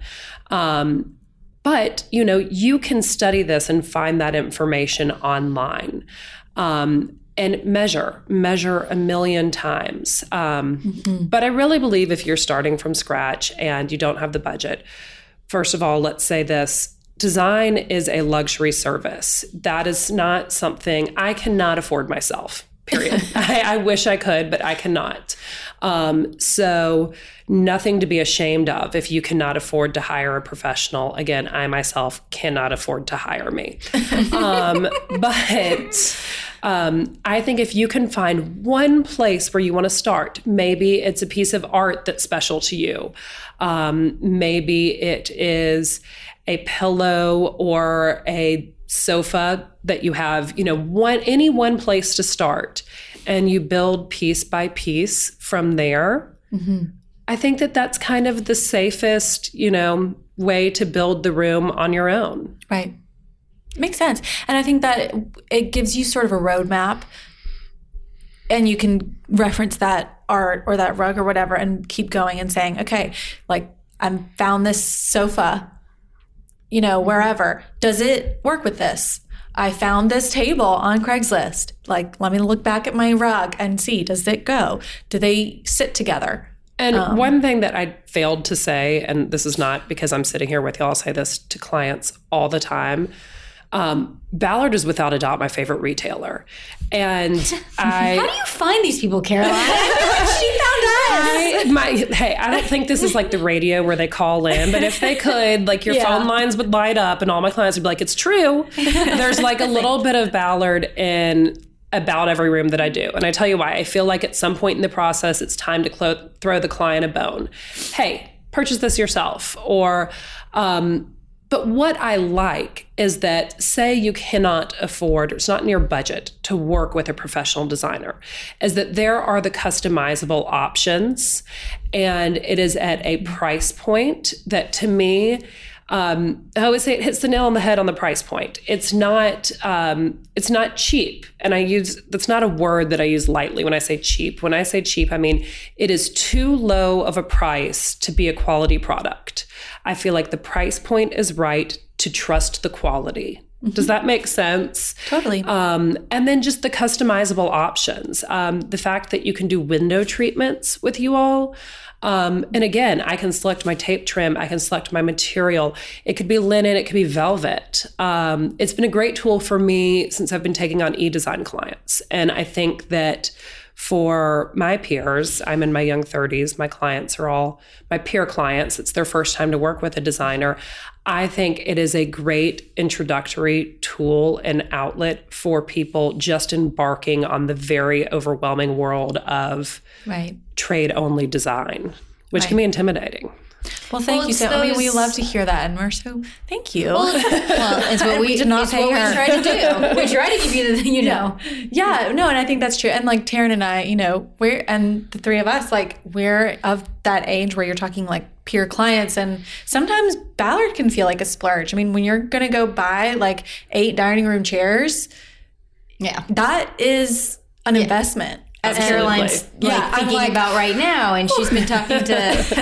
S4: Um, but you know, you can study this and find that information online. Um, and measure, measure a million times. Um, But I really believe if you're starting from scratch and you don't have the budget, first of all, let's say this design is a luxury service. That is not something I cannot afford myself, period. I, I wish I could, but I cannot. Um, so, nothing to be ashamed of if you cannot afford to hire a professional. Again, I myself cannot afford to hire me. um, but um, I think if you can find one place where you want to start, maybe it's a piece of art that's special to you. Um, maybe it is a pillow or a sofa that you have, you know, one any one place to start, and you build piece by piece from there. I think that that's kind of the safest, you know, way to build the room on your own.
S1: right makes sense and i think that it gives you sort of a roadmap and you can reference that art or that rug or whatever and keep going and saying okay like i found this sofa you know wherever does it work with this i found this table on craigslist like let me look back at my rug and see does it go do they sit together
S4: And one thing that I failed to say, and this is not because I'm sitting here with you, I'll say this to clients all the time. Um, Ballard is without a doubt my favorite retailer. And I.
S2: how do you find these people, Caroline?
S1: she
S4: I, my, hey, I don't think this is like the radio where they call in, but if they could, like your
S1: Yeah.
S4: phone lines would light up and all my clients would be like, it's true. There's like a little bit of Ballard in about every room that I do. And I tell you why. I feel like at some point in the process, it's time to clo- throw the client a bone. Hey, purchase this yourself. Or, um, but what I like is that, say you cannot afford, or it's not in your budget to work with a professional designer, is that there are the customizable options. And it is at a price point that to me, um, I always say it hits the nail on the head on the price point. It's not um, it's not cheap, and I use that's not a word that I use lightly when I say cheap. When I say cheap, I mean it is too low of a price to be a quality product. I feel like the price point is right to trust the quality. Does that make sense?
S1: Totally.
S4: Um, and then just the customizable options. Um, the fact that you can do window treatments with you all. Um, and again, I can select my tape trim, I can select my material. It could be linen, it could be velvet. Um, it's been a great tool for me since I've been taking on e design clients. And I think that for my peers, I'm in my young 30s, my clients are all my peer clients. It's their first time to work with a designer. I think it is a great introductory tool and outlet for people just embarking on the very overwhelming world of
S1: right.
S4: trade only design, which can be intimidating.
S1: Well, thank
S2: Well,
S1: you
S2: it's
S1: so. I mean, we love to hear that, and we're so thank you.
S2: Well, it's what we,
S1: We did not pay
S2: what
S1: her.
S2: we try to do. We try to give you the, you know.
S1: yeah, no, and I think that's true. And like Taryn and I, you know, we're and the three of us, like we're of that age where you're talking like peer clients, and sometimes Ballard can feel like a splurge. I mean, when you're gonna go buy like eight dining room chairs,
S2: Yeah.
S1: that is an investment.
S2: As Caroline's like,
S1: Yeah,
S2: thinking
S1: like-
S2: about right now, and she's been talking to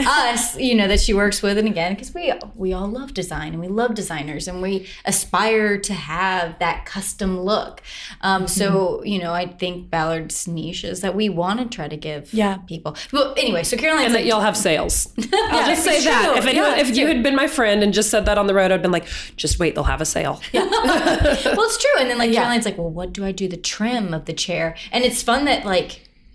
S2: us, you know, that she works with, and again, because we we all love design and we love designers, and we aspire to have that custom look. Um, So
S1: Mm-hmm.
S2: you know, I think Ballard's niche is that we want to try to give
S1: Yeah.
S2: people. Well, anyway, so Caroline,
S4: And that
S2: like,
S4: y'all have sales. I'll just say that.
S1: true.
S4: If, anyone,
S1: Yeah,
S4: if you had been my friend and just said that on the road, I'd been like, just wait, they'll have a sale.
S2: well, it's true. And then like Caroline's like, well, what do I do the trim of the chair? And it's fun that like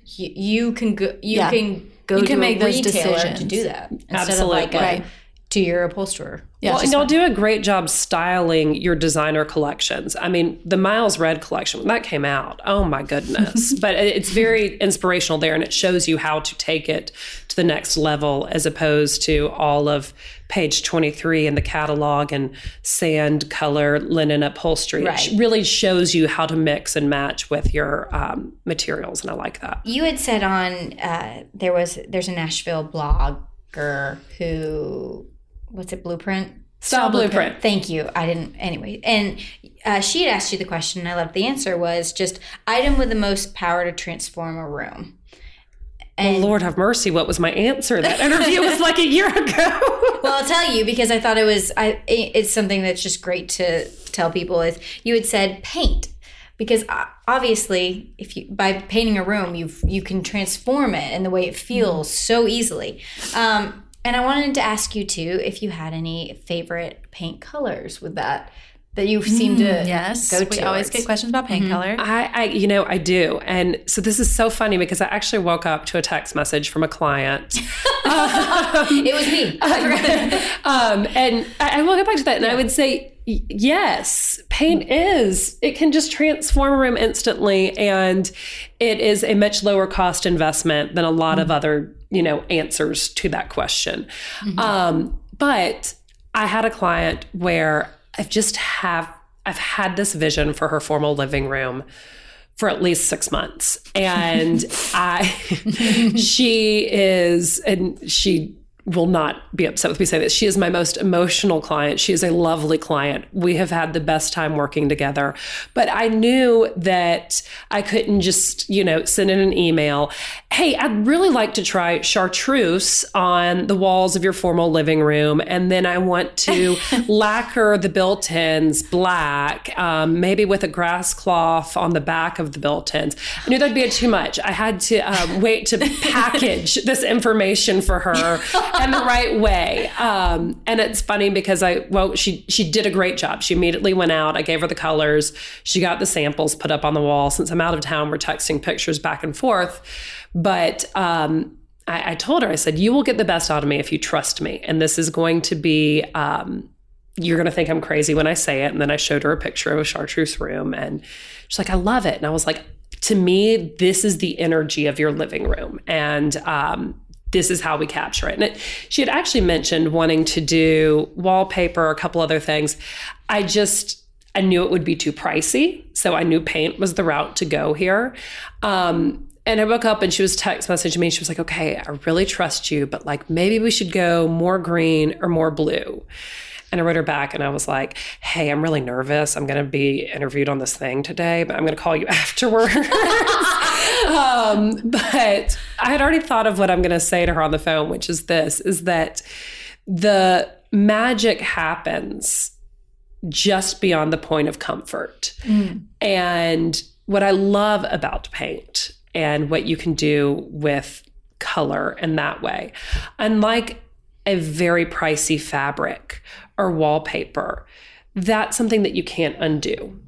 S2: you, you can go, you
S1: Yeah.
S2: can go
S1: You
S2: to
S1: can
S2: a
S1: make those
S2: retailer to do that instead of like a,
S4: Absolutely.
S2: To your upholsterer.
S1: Yeah,
S4: well,
S1: it's
S4: and
S1: just
S4: y'all do a great job styling your designer collections. I mean, the Miles Redd collection, when that came out, oh my goodness. but it's very inspirational there and it shows you how to take it to the next level as opposed to all of page 23 in the catalog and sand color linen upholstery.
S2: Right.
S4: It really shows you how to mix and match with your um, materials. And I like that.
S2: You had said on uh, there was there's a Nashville blogger who what's it Blueprint
S4: Style Blueprint.
S2: Thank you. I didn't anyway. And uh, she had asked you the question, and I loved the answer was just item with the most power to transform a room.
S4: Oh, Lord have mercy. What was my answer? That interview was like a year ago.
S2: Well, I'll tell you because I thought it was. I it's something that's just great to tell people. Is you had said paint because uh, obviously if you by painting a room you you can transform it and the way it feels so easily. Um, and I wanted to ask you too if you had any favorite paint colors with that that you seem to mm,
S1: Yes,
S2: go
S1: we always get questions about paint mm-hmm. color.
S4: I, I, you know, I do. And so this is so funny because I actually woke up to a text message from a client.
S2: Um, it was me.
S4: um, and I, I will get back to that. And I would say, yes, paint is, it can just transform a room instantly. And it is a much lower cost investment than a lot of mm-hmm. other, you know, answers to that question. Mm-hmm. Um, but I had a client where I've just have, I've had this vision for her formal living room for at least six months. And I, she is, and she will not be upset with me saying this. She is my most emotional client. She is a lovely client. We have had the best time working together. But I knew that I couldn't just, you know, send in an email. Hey, I'd really like to try chartreuse on the walls of your formal living room. And then I want to lacquer the built ins black, um, maybe with a grass cloth on the back of the built ins. I knew that'd be too much. I had to um, wait to package this information for her in the right way. Um, and it's funny because I, well, she she did a great job. She immediately went out. I gave her the colors. She got the samples put up on the wall. Since I'm out of town, we're texting pictures back and forth. But um, I, I told her, I said, you will get the best out of me if you trust me. And this is going to be, um, you're going to think I'm crazy when I say it. And then I showed her a picture of a chartreuse room and she's like, I love it. And I was like, to me, this is the energy of your living room. And, um, this is how we capture it. And it, she had actually mentioned wanting to do wallpaper, a couple other things. I just, I knew it would be too pricey. So I knew paint was the route to go here. Um, and I woke up and she was text messaging me. She was like, okay, I really trust you, but like maybe we should go more green or more blue. And I wrote her back and I was like, hey, I'm really nervous. I'm going to be interviewed on this thing today, but I'm going to call you afterwards. Um, but I had already thought of what I'm going to say to her on the phone, which is this is that the magic happens just beyond the point of comfort. And what I love about paint and what you can do with color in that way, unlike a very pricey fabric or wallpaper, that's something that you can't undo.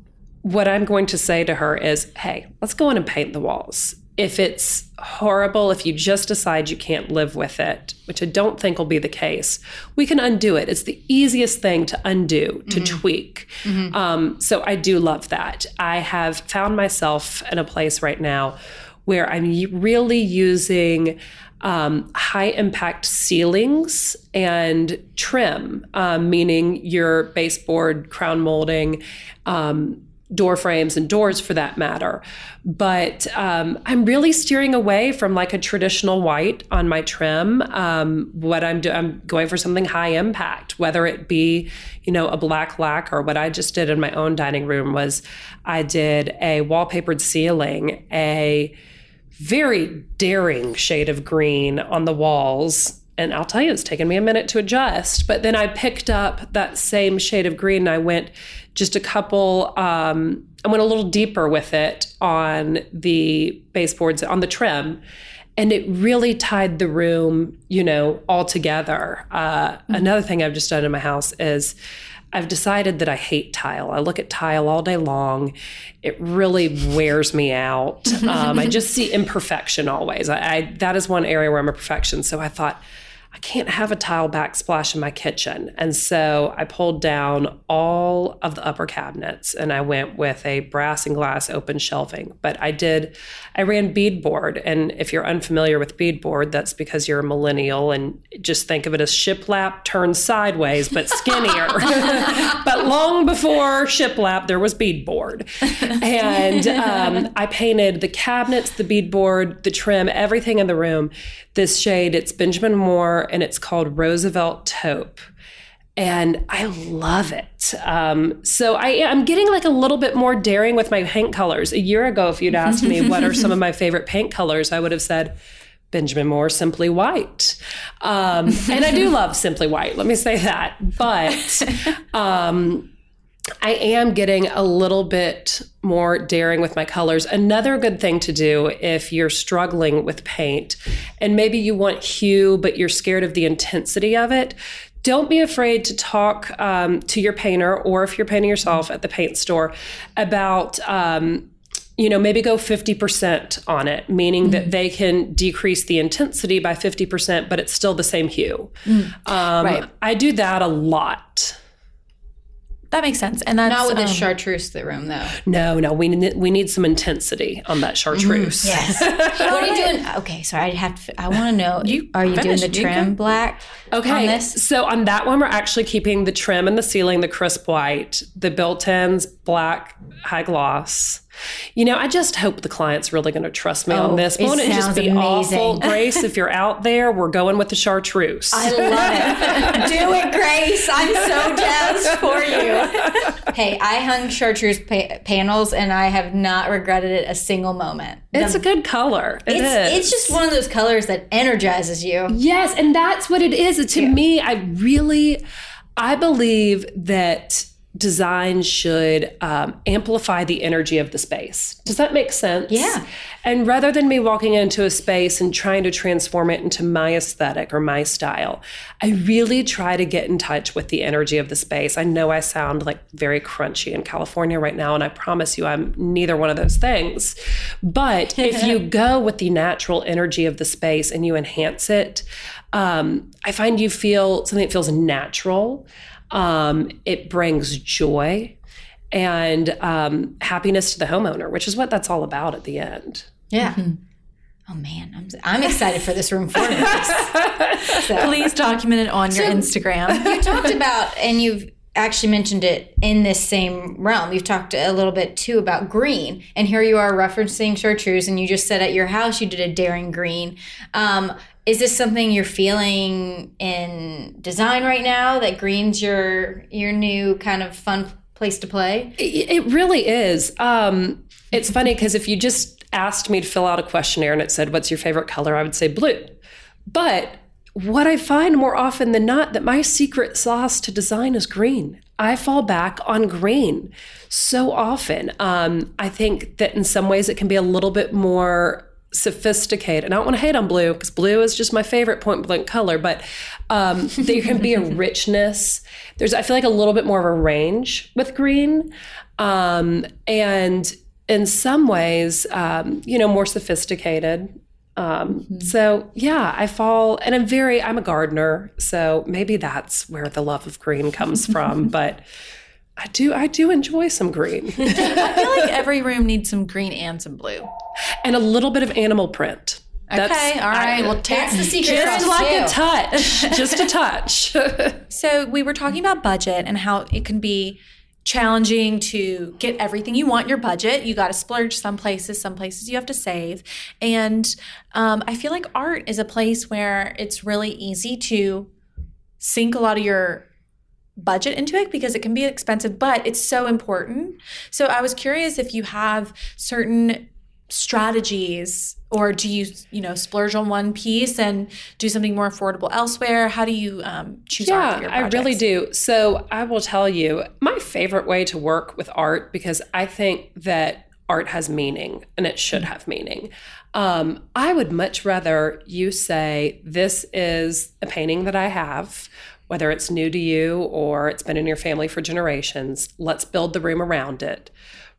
S4: What I'm going to say to her is, hey, let's go in and paint the walls. If it's horrible, if you just decide you can't live with it, which I don't think will be the case, we can undo it. It's the easiest thing to undo, to tweak. Um, so I do love that. I have found myself in a place right now where I'm really using um, high impact ceilings and trim, um, meaning your baseboard, crown molding, um, door frames, and doors for that matter. But um, I'm really steering away from like a traditional white on my trim. Um, what I'm doing, I'm going for something high impact, whether it be, you know, a black lacquer. What I just did in my own dining room was I did a wallpapered ceiling, a very daring shade of green on the walls. And I'll tell you, it's taken me a minute to adjust. But then I picked up that same shade of green and I went just a couple, um, I went a little deeper with it on the baseboards, on the trim. And it really tied the room, you know, all together. Uh, Another thing I've just done in my house is I've decided that I hate tile. I look at tile all day long. It really wears me out. Um, I just see imperfection always. I, I that is one area where I'm a perfection. So I thought I can't have a tile backsplash in my kitchen, and so I pulled down all of the upper cabinets and I went with a brass and glass open shelving. But I did, I ran beadboard, and if you're unfamiliar with beadboard, that's because you're a millennial and just think of it as shiplap turned sideways but skinnier. but long before shiplap, there was beadboard. And um, I painted the cabinets, the beadboard, the trim, everything in the room. This shade, it's Benjamin Moore and it's called Roosevelt Taupe. And I love it. Um, so I, I'm getting like a little bit more daring with my paint colors. A year ago, if you'd asked me what are some of my favorite paint colors, I would have said Benjamin Moore, Simply White. Um, and I do love Simply White, let me say that. But um, I am getting a little bit more daring with my colors. Another good thing to do if you're struggling with paint and maybe you want hue, but you're scared of the intensity of it, don't be afraid to talk um, to your painter or if you're painting yourself at the paint store about. Um, you know, maybe go 50% on it, meaning that they can decrease the intensity by 50%, but it's still the same hue. Um,
S1: Right.
S4: I do that a lot.
S1: That makes sense. And that's
S2: Not with
S1: um,
S2: a chartreuse the room though.
S4: No, no, we need, we need some intensity on that chartreuse.
S2: Yes. what are you doing? Okay, so I have to. I want to know.
S1: You
S2: are you doing the trim
S1: can-
S2: black?
S4: Okay.
S2: On this?
S4: So on that one, we're actually keeping the trim and the ceiling, the crisp white, the built-ins, black, high gloss. You know, I just hope the client's really going to trust me
S2: Oh,
S4: on this.
S2: it
S4: Won't it just
S2: sounds
S4: be awful. Grace? If you're out there, we're going with the chartreuse.
S2: I love it. Do it, Grace. I'm so jazzed for you. Hey, I hung chartreuse pa- panels and I have not regretted it a single moment.
S4: it's a good color. It
S2: It's,
S4: is.
S2: it's just one of those colors that energizes you.
S4: Yes, and that's what it is. To me, I really, I believe that design should um, amplify the energy of the space. Does that make sense?
S2: Yeah.
S4: And rather than me walking into a space and trying to transform it into my aesthetic or my style, I really try to get in touch with the energy of the space. I know I sound like very crunchy in California right now, and I promise you I'm neither one of those things. But if you go with the natural energy of the space and you enhance it, um, I find you feel something that feels natural. Um, it brings joy and um, happiness to the homeowner, which is what that's all about at the end.
S2: Yeah. Oh man, I'm I'm excited for this room for me. So-
S1: Please document it on your Instagram.
S2: you talked about, and you've actually mentioned it in this same realm. You've talked a little bit too about green, and here you are referencing chartreuse, and you just said at your house you did a daring green. Um, is this something you're feeling in design right now? That green's your your new kind of fun place to play?
S4: It, it really is. Um, it's funny because if you just asked me to fill out a questionnaire and it said, "What's your favorite color?" I would say blue. But what I find more often than not that my secret sauce to design is green. I fall back on green so often. Um, I think that in some ways it can be a little bit more sophisticated. And I don't want to hate on blue because blue is just my favorite point blank color, but um, there can be a richness. There's, I feel like, a little bit more of a range with green. Um, and in some ways, um, you know, more sophisticated. Um, mm-hmm. So yeah, I fall, and I'm very, I'm a gardener, so maybe that's where the love of green comes from. but I do, I do enjoy some green,
S1: I feel like every room needs some green and some blue.
S4: and a little bit of animal print. That's-
S1: okay, all right. well,
S2: That's the secret
S4: just
S2: sauce,
S4: like a touch, just a touch.
S1: So we were talking about budget and how it can be challenging to get everything you want your budget. You got to splurge some places, some places you have to save. And um, I feel like art is a place where it's really easy to sink a lot of your budget into it because it can be expensive, but it's so important. So I was curious if you have certain strategies or do you you know splurge on one piece and do something more affordable elsewhere how do you um, choose art
S4: Yeah,
S1: for your
S4: I really do. So I will tell you my favorite way to work with art because I think that art has meaning and it should have meaning. Um, I would much rather you say, This is a painting that I have, whether it's new to you or it's been in your family for generations. Let's build the room around it.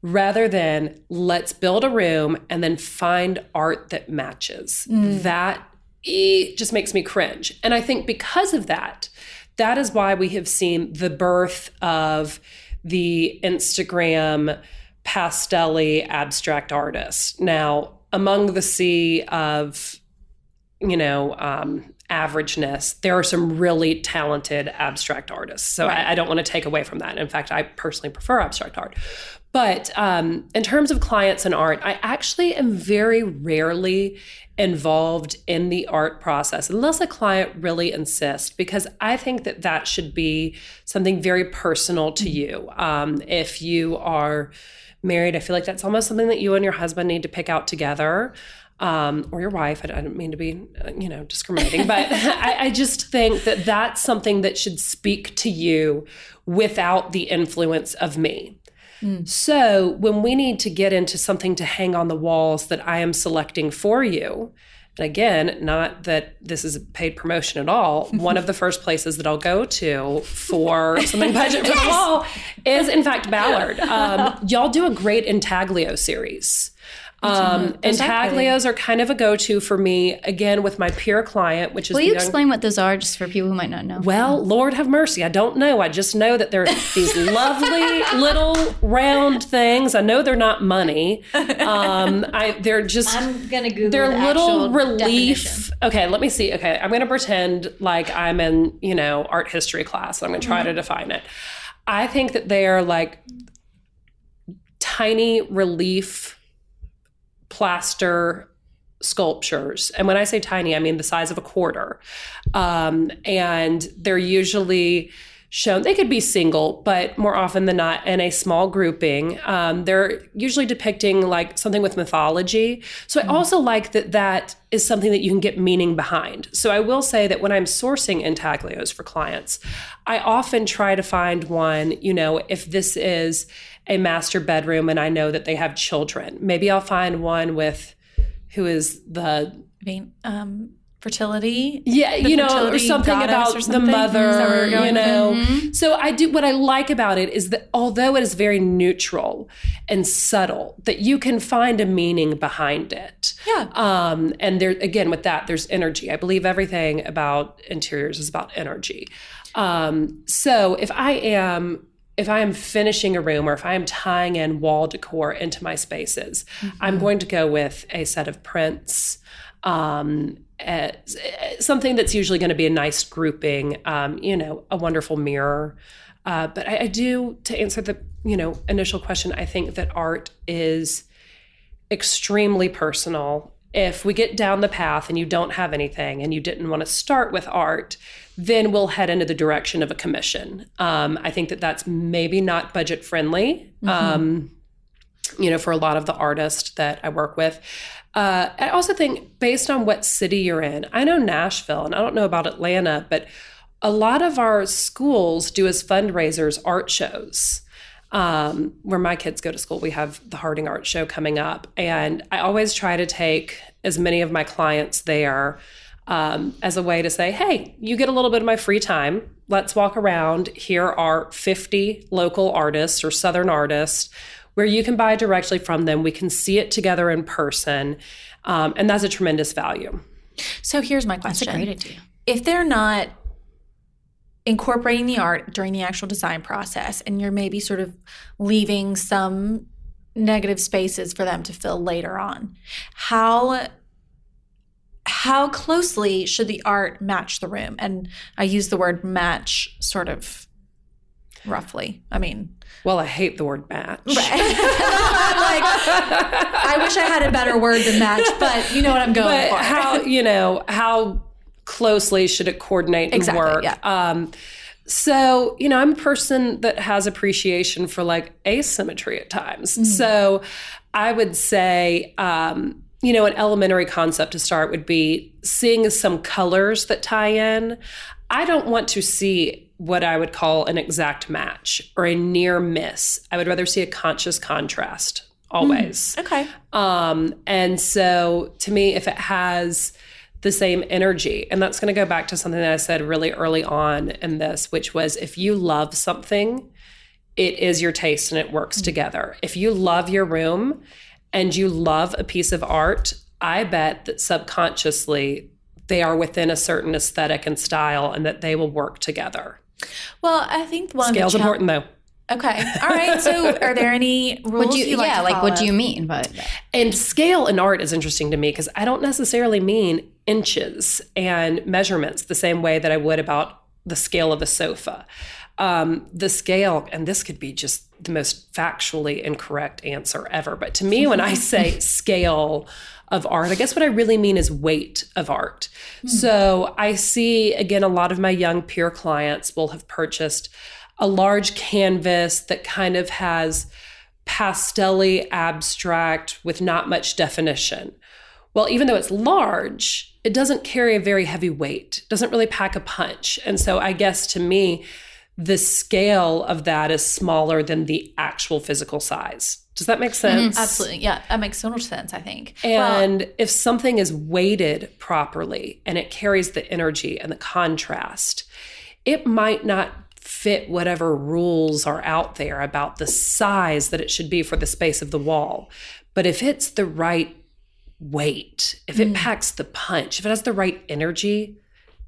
S4: Rather than let's build a room and then find art that matches. That it just makes me cringe. And I think because of that, that is why we have seen the birth of the Instagram pastelly abstract artist. Now, among the sea of, you know, um, averageness, there are some really talented abstract artists. So I, I don't want to take away from that. In fact, I personally prefer abstract art. But um, in terms of clients and art, I actually am very rarely involved in the art process unless a client really insists, because I think that that should be something very personal to you. Um, if you are married, I feel like that's almost something that you and your husband need to pick out together. Um, or your wife. I, I don't mean to be, uh, you know, discriminating, but I, I just think that that's something that should speak to you without the influence of me. So when we need to get into something to hang on the walls that I am selecting for you, and again, not that this is a paid promotion at all, one of the first places that I'll go to for something budget for the wall is in fact Ballard. Um, y'all do a great intaglio series. Um, intaglios are kind of a go-to for me again with my peer client, which is
S2: Will you
S4: young-
S2: explain what those are just for people who might not know?
S4: well, Lord have mercy. I don't know. I just know that they're these lovely little round things. I know they're not money. Um, I they're just
S2: I'm gonna Google
S4: they're
S2: the
S4: little relief.
S2: definition.
S4: Okay, let me see. Okay, I'm going to pretend like I'm in you know art history class. I'm going to try to define it. I think that they are like tiny relief plaster sculptures. And when I say tiny, I mean the size of a quarter. Um, and they're usually shown, they could be single, but more often than not in a small grouping. Um, they're usually depicting like something with mythology. So I also like that that is something that you can get meaning behind. So I will say that when I'm sourcing intaglios for clients, I often try to find one, you know, if this is a master bedroom and I know that they have children, maybe I'll find one with who is the
S1: Vein- um, fertility.
S4: yeah,
S1: The
S4: you know, or something about
S1: or
S4: the
S1: something? Where
S4: mother, you
S1: going with it?
S4: know. So I do what I like about it is that although it is very neutral and subtle, that you can find a meaning behind it.
S1: Yeah.
S4: Um, and there again with that, there's energy. I believe everything about interiors is about energy. Um, so if I am if I am finishing a room or if I am tying in wall decor into my spaces, I'm going to go with a set of prints, um, eh, eh, something that's usually going to be a nice grouping, um, you know, a wonderful mirror. Uh, but I, I do, to answer the you know initial question, I think that art is extremely personal. If we get down the path and you don't have anything and you didn't want to start with art, then we'll head into the direction of a commission. Um, I think that that's maybe not budget friendly. Um, you know, for a lot of the artists that I work with. Uh, I also think based on what city you're in, I know Nashville and I don't know about Atlanta, but a lot of our schools do as fundraisers art shows. Um, where my kids go to school, we have the Harding Art Show coming up. And I always try to take as many of my clients there um, as a way to say, hey, you get a little bit of my free time. Let's walk around. Here are 50 local artists or Southern artists where you can buy directly from them. We can see it together in person. Um, and that's a tremendous value.
S1: So here's my question.
S2: Great idea.
S1: if they're not incorporating the art during the actual design process and you're maybe sort of leaving some negative spaces for them to fill later on how how closely should the art match the room and i use the word match sort of roughly i mean
S4: Well, I hate the word match.
S1: I'm like, I wish I had a better word than match, but you know what I'm going
S4: But
S1: for.
S4: how, you know, how closely should it coordinate and
S1: Exactly,
S4: work?
S1: yeah.
S4: Um, so, you know, I'm a person that has appreciation for like asymmetry at times.
S1: Mm-hmm.
S4: So I would say, um, you know, an elementary concept to start would be seeing some colors that tie in. I don't want to see what I would call an exact match or a near miss. I would rather see a conscious contrast always.
S1: okay.
S4: Um, and so to me, if it has the same energy, and that's going to go back to something that I said really early on in this, which was if you love something, it is your taste and it works mm-hmm. together. If you love your room and you love a piece of art, I bet that subconsciously they are within a certain aesthetic and style and that they will work together.
S1: Well, I think one
S4: Scale's
S1: of the
S4: important though.
S1: Okay. All right. So, are there any rules
S2: What do you,
S1: like
S2: yeah,
S1: to
S2: like what do you mean by that?
S4: And scale in art is interesting to me because I don't necessarily mean inches and measurements the same way that I would about the scale of a sofa. Um, the scale, and this could be just the most factually incorrect answer ever, but to me, when I say scale of art, I guess what I really mean is weight of art. So I see, again, a lot of my young peer clients will have purchased a large canvas that kind of has pastelly abstract with not much definition. Well, even though it's large, it doesn't carry a very heavy weight, doesn't really pack a punch. And so I guess to me, the scale of that is smaller than the actual physical size. Does that make mm-hmm. sense?
S1: Absolutely. Yeah. That makes so much sense, I think.
S4: And if something is weighted properly and it carries the energy and the contrast, it might not fit whatever rules are out there about the size that it should be for the space of the wall. But if it's the right weight, if it mm. packs the punch, if it has the right energy,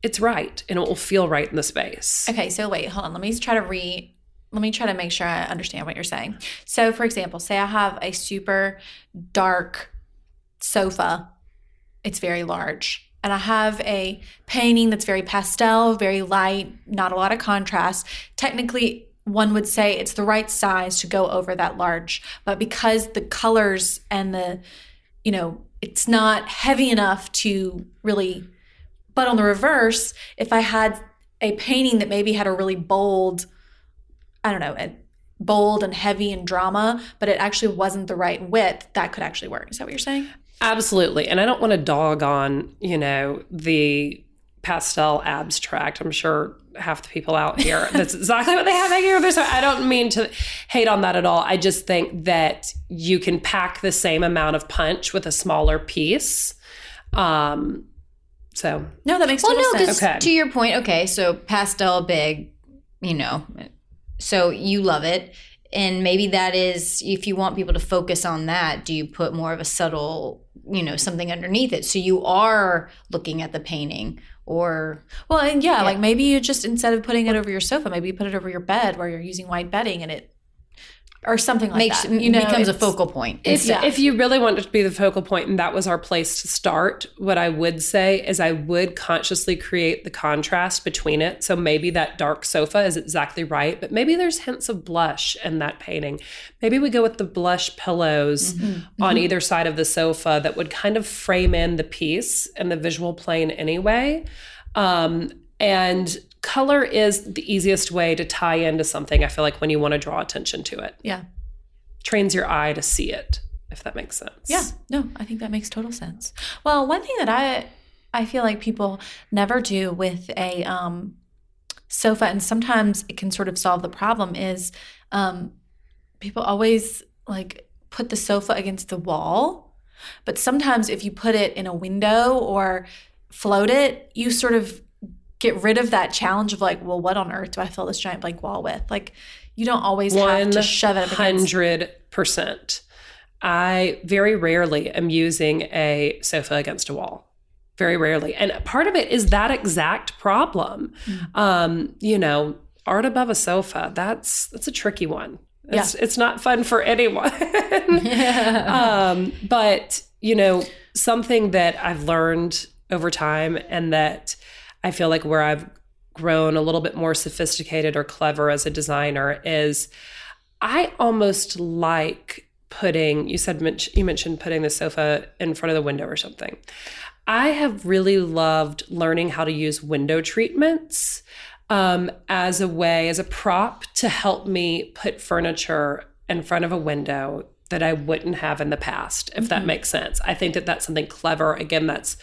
S4: it's right and it will feel right in the space.
S1: Okay, so wait, hold on. Let me try to re let me try to make sure I understand what you're saying. So, for example, say I have a super dark sofa. It's very large. And I have a painting that's very pastel, very light, not a lot of contrast. Technically, one would say it's the right size to go over that large, but because the colors and the you know, it's not heavy enough to really but on the reverse, if I had a painting that maybe had a really bold, I don't know, a bold and heavy and drama, but it actually wasn't the right width, that could actually work. Is that what you're saying?
S4: Absolutely. And I don't want to dog on, you know, the pastel abstract. I'm sure half the people out here, that's exactly what they have here. So I don't mean to hate on that at all. I just think that you can pack the same amount of punch with a smaller piece. Um, so
S1: No, that makes
S2: Well, no,
S1: sense.
S4: Okay.
S2: to your point, okay, so pastel big, you know, so you love it. And maybe that is, if you want people to focus on that, do you put more of a subtle, you know, something underneath it? So you are looking at the painting or,
S1: Well, and yeah, like maybe you just instead of putting it over your sofa, maybe you put it over your bed where you're using white bedding and it or something like
S2: Makes
S1: that. You know,
S2: becomes a focal point.
S4: If,
S1: Yeah.
S4: if you really want it to be the focal point and that was our place to start, what I would say is I would consciously create the contrast between it. So maybe that dark sofa is exactly right, but maybe there's hints of blush in that painting. Maybe we go with the blush pillows on either side of the sofa that would kind of frame in the piece and the visual plane anyway. Um, and color is the easiest way to tie into something, I feel like, when you want to draw attention to it.
S1: Yeah.
S4: Trains your eye to see it, if that makes sense.
S1: Yeah, no, I think that makes total sense. Well, one thing that I I feel like people never do with a um, sofa, and sometimes it can sort of solve the problem, is um, people always like put the sofa against the wall, but sometimes if you put it in a window or float it, you sort of get rid of that challenge of like, well, what on earth do I fill this giant blank wall with? Like, you don't always have to shove it.
S4: Hundred percent. I very rarely am using a sofa against a wall. Very rarely, and part of it is that exact problem.
S1: Mm.
S4: Um, you know, art above a sofa. That's that's a tricky one. It's, it's not fun for anyone. yeah. um, but you know, something that I've learned over time, and that I feel like where I've grown a little bit more sophisticated or clever as a designer is I almost like putting you said you mentioned putting the sofa in front of the window or something. I have really loved learning how to use window treatments um, as a way, as a prop to help me put furniture in front of a window that I wouldn't have in the past, if that makes sense. I think that that's something clever. Again, that's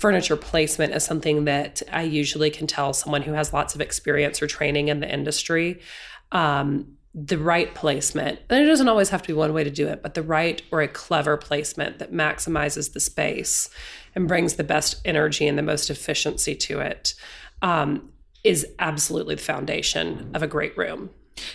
S4: furniture placement is something that I usually can tell someone who has lots of experience or training in the industry. Um, the right placement, and it doesn't always have to be one way to do it, but the right or a clever placement that maximizes the space and brings the best energy and the most efficiency to it um, is absolutely the foundation of a great room.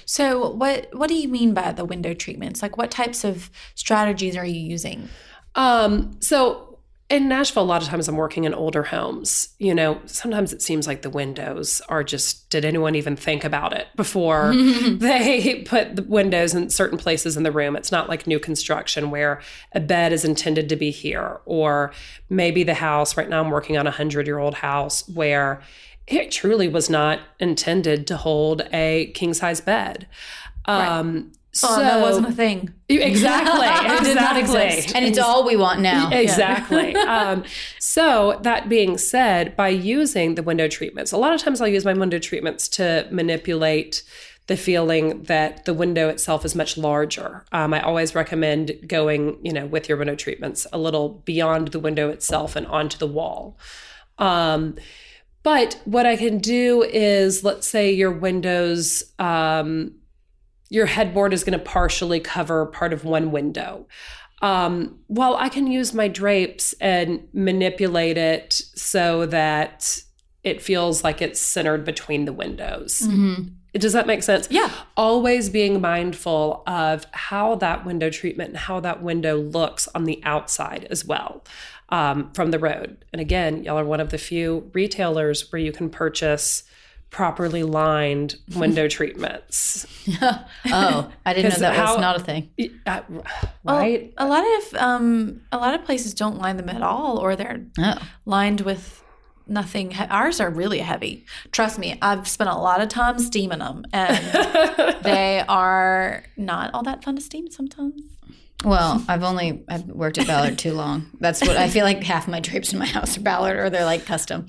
S1: So what what do you mean by the window treatments? Like what types of strategies are you using?
S4: Um, so in Nashville, a lot of times I'm working in older homes. You know, sometimes it seems like the windows are just, did anyone even think about it before they put the windows in certain places in the room? It's not like new construction where a bed is intended to be here, or maybe the house, right now I'm working on a hundred year old house where it truly was not intended to hold a king size bed. Um,
S1: Oh,
S4: so
S1: that wasn't a thing.
S4: exactly,
S1: It did not
S4: exactly.
S1: exist.
S2: and it's all we want now.
S4: Exactly. um, so, that being said, by using the window treatments, a lot of times I'll use my window treatments to manipulate the feeling that the window itself is much larger. Um, I always recommend going, you know, with your window treatments a little beyond the window itself and onto the wall. Um, but what I can do is, let's say your windows, um, your headboard is going to partially cover part of one window. Um, well, I can use my drapes and manipulate it so that it feels like it's centered between the windows. Does that make sense?
S1: Yeah.
S4: Always being mindful of how that window treatment and how that window looks on the outside as well um, from the road. And again, y'all are one of the few retailers where you can purchase properly lined window treatments.
S2: Oh, I didn't know that
S4: how-
S2: was not a thing.
S4: Uh,
S1: Well,
S4: right?
S1: a lot of um a lot of places don't line them at all or they're
S2: Oh.
S1: lined with nothing he- ours are really heavy trust me i've spent a lot of time steaming them and they are not all that fun to steam sometimes
S2: Well, I've only I've worked at Ballard too long. That's what I feel like half my drapes in my house are Ballard or they're like custom.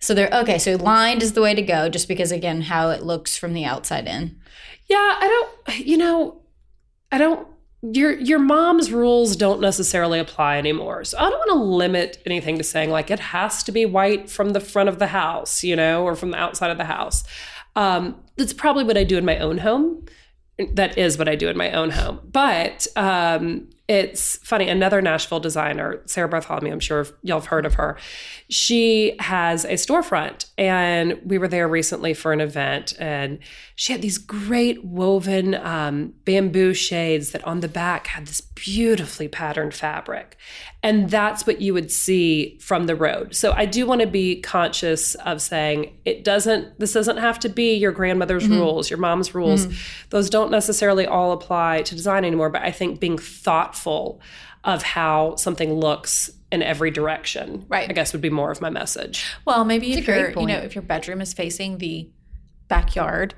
S2: So they're okay. So lined is the way to go, just because again how it looks from the outside in.
S4: Yeah, I don't you know, I don't your your mom's rules don't necessarily apply anymore. So I don't want to limit anything to saying like it has to be white from the front of the house, you know, or from the outside of the house. Um, that's probably what I do in my own home. That is what I do in my own home. But um, it's funny. Another Nashville designer, Sarah Bartholomew, I'm sure y'all have heard of her. She has a storefront, and we were there recently for an event, and she had these great woven um, bamboo shades that on the back had this beautifully patterned fabric. And that's what you would see from the road. So I do want to be conscious of saying it doesn't, this doesn't have to be your grandmother's
S1: Mm-hmm.
S4: rules, your mom's rules. Those don't necessarily all apply to design anymore. But I think being thoughtful of how something looks in every direction,
S1: Right.
S4: I guess would be more of my message.
S1: Well, maybe
S2: It's
S1: if
S2: great
S1: your you know if your bedroom is facing the backyard,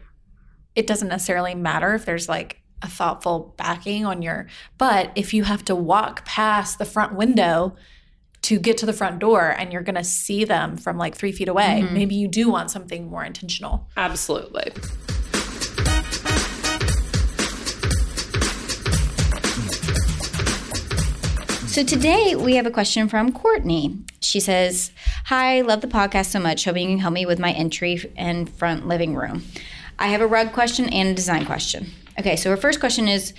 S1: it doesn't necessarily matter if there's like a thoughtful backing on your. But if you have to walk past the front window to get to the front door and you're going to see them from like three feet away, mm-hmm. maybe you do want something more intentional.
S4: Absolutely.
S2: So today we have a question from Courtney. She says, Hi, love the podcast so much. Hoping you can help me with my entry and front living room. I have a rug question and a design question. Okay, so her first question is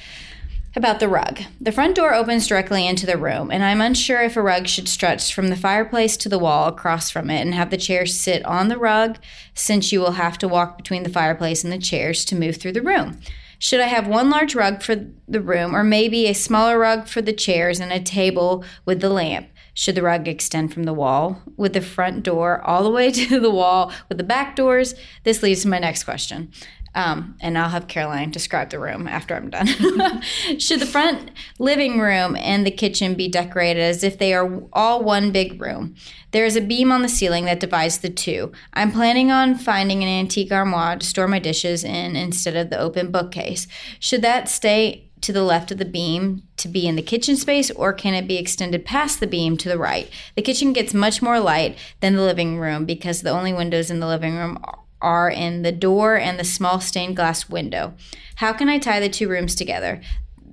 S2: about the rug. The front door opens directly into the room, and I'm unsure if a rug should stretch from the fireplace to the wall across from it and have the chairs sit on the rug, since you will have to walk between the fireplace and the chairs to move through the room. Should I have one large rug for the room, or maybe a smaller rug for the chairs and a table with the lamp? Should the rug extend from the wall with the front door all the way to the wall with the back doors? This leads to my next question. Um, and I'll have Caroline describe the room after I'm done. Should the front living room and the kitchen be decorated as if they are all one big room? There is a beam on the ceiling that divides the two. I'm planning on finding an antique armoire to store my dishes in instead of the open bookcase. Should that stay to the left of the beam to be in the kitchen space, or can it be extended past the beam to the right? The kitchen gets much more light than the living room because the only windows in the living room are in the door and the small stained glass window. How can I tie the two rooms together?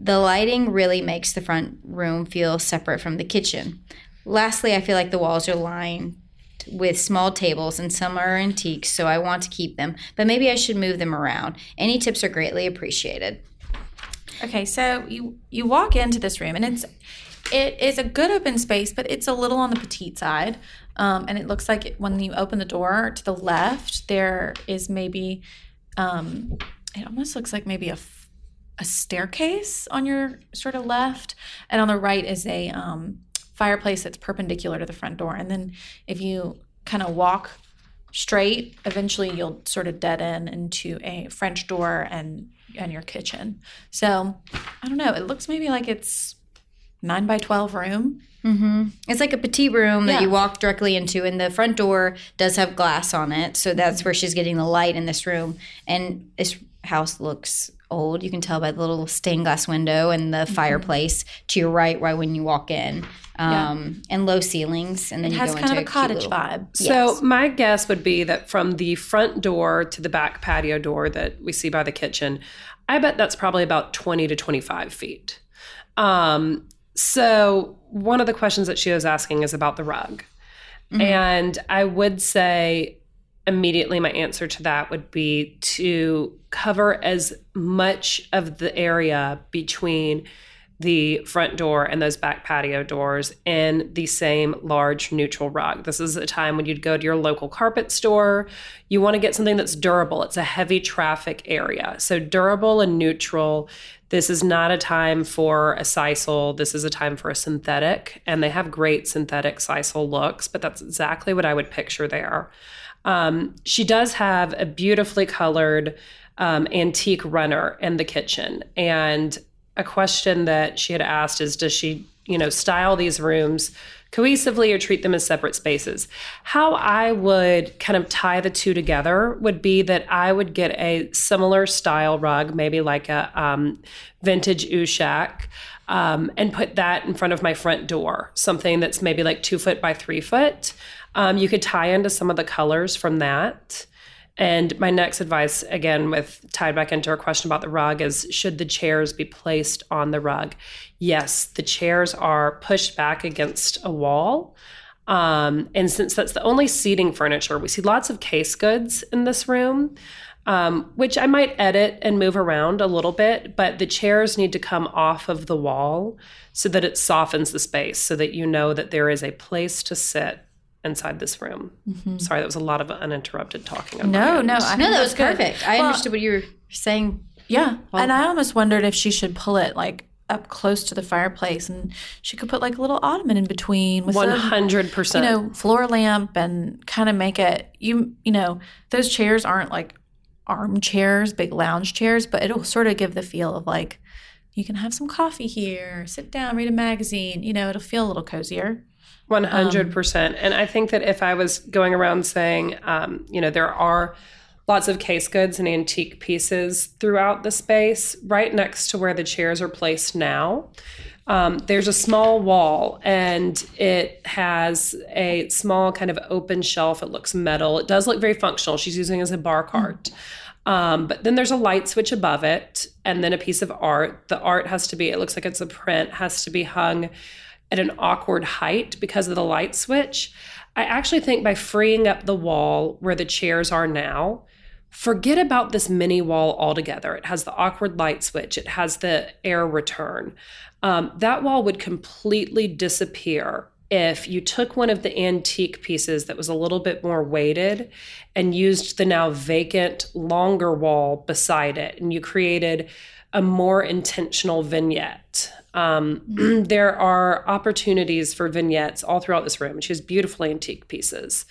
S2: The lighting really makes the front room feel separate from the kitchen. Lastly, I feel like the walls are lined with small tables and some are antiques, so I want to keep them, but maybe I should move them around. Any tips are greatly appreciated.
S1: Okay, so you you walk into this room and it's it is a good open space, but it's a little on the petite side. Um, and it looks like it, when you open the door to the left, there is maybe um, it almost looks like maybe a staircase on your sort of left, and on the right is a um, fireplace that's perpendicular to the front door. And then if you kind of walk straight, eventually you'll sort of dead end into a French door and and your kitchen. So I don't know. It looks maybe like it's nine by twelve room.
S2: Mm-hmm. It's like a petite room that you walk directly into, and the front door does have glass on it, so that's where she's getting the light in this room. And this house looks old. You can tell by the little stained glass window and the fireplace to your right, right when you walk in, um, and low ceilings. And then
S1: It
S2: you
S1: has
S2: go
S1: kind of
S2: into
S1: a cottage
S2: little-
S1: vibe.
S4: So my guess would be that from the front door to the back patio door that we see by the kitchen, I bet that's probably about 20 to 25 feet. Um, so one of the questions that she was asking is about the rug. Mm-hmm. And I would say immediately my answer to that would be to cover as much of the area between the front door and those back patio doors in the same large neutral rug. This is a time when you'd go to your local carpet store. You want to get something that's durable. It's a heavy traffic area. So durable and neutral. This is not a time for a sisal. This is a time for a synthetic. And they have great synthetic sisal looks, but that's exactly what I would picture there. Um, she does have a beautifully colored um, antique runner in the kitchen. And a question that she had asked is Does she, you know, style these rooms cohesively or treat them as separate spaces? How I would kind of tie the two together would be that I would get a similar style rug, maybe like a um, vintage Ushak. Um, and put that in front of my front door, something that's maybe like two foot by three foot. Um, you could tie into some of the colors from that. And my next advice, again, with tied back into our question about the rug, is should the chairs be placed on the rug? Yes, the chairs are pushed back against a wall. Um, and since that's the only seating furniture, we see lots of case goods in this room. um, which I might edit and move around a little bit, but the chairs need to come off of the wall so that it softens the space so that you know that there is a place to sit inside this room. Mm-hmm. Sorry, that was a lot of uninterrupted talking. on
S1: No, no, I
S2: No, that was
S1: that's good.
S2: perfect. I
S1: Well,
S2: understood what you were saying.
S1: Yeah, and I almost wondered if she should pull it like up close to the fireplace, and she could put like a little ottoman in between with
S4: One
S1: some,
S4: hundred
S1: you know, floor lamp, and kind of make it. You you know, those chairs aren't like armchairs, big lounge chairs, but it'll sort of give the feel of like you can have some coffee here, sit down, read a magazine. You know, it'll feel a little cozier.
S4: One hundred percent. And I think that if I was going around saying, um, you know, there are lots of case goods and antique pieces throughout the space, right next to where the chairs are placed now. Um, there's a small wall and it has a small kind of open shelf. It looks metal. It does look very functional. She's using it as a bar cart. Um, but then there's a light switch above it and then a piece of art. The art has to be, it looks like it's a print, has to be hung at an awkward height because of the light switch. I actually think by freeing up the wall where the chairs are now, forget about this mini wall altogether. It has the awkward light switch, it has the air return. Um, that wall would completely disappear if you took one of the antique pieces that was a little bit more weighted and used the now vacant longer wall beside it and you created a more intentional vignette. Um, there are opportunities for vignettes all throughout this room. She has beautiful antique pieces.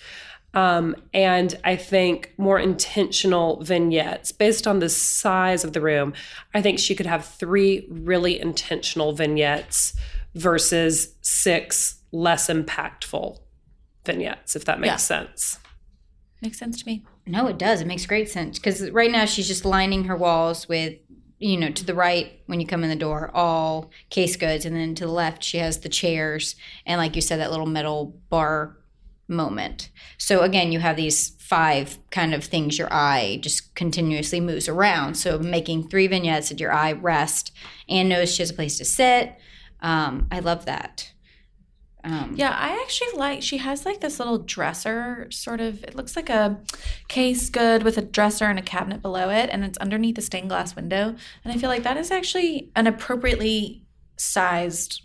S4: Um, and I think more intentional vignettes based on the size of the room. I think she could have three really intentional vignettes versus six less impactful vignettes, if that makes
S1: Yeah.
S4: sense.
S1: Makes sense to me.
S2: No, it does. It makes great sense because right now she's just lining her walls with, you know, to the right when you come in the door, all case goods, and then to the left she has the chairs and, like you said, that little metal bar moment. So again, you have these five kind of things your eye just continuously moves around. So making three vignettes that your eye rest and knows she has a place to sit. Um, I love that. Um,
S1: Yeah, I actually like she has like this little dresser sort of it looks like a case good with a dresser and a cabinet below it and it's underneath a stained glass window and I feel like that is actually an appropriately sized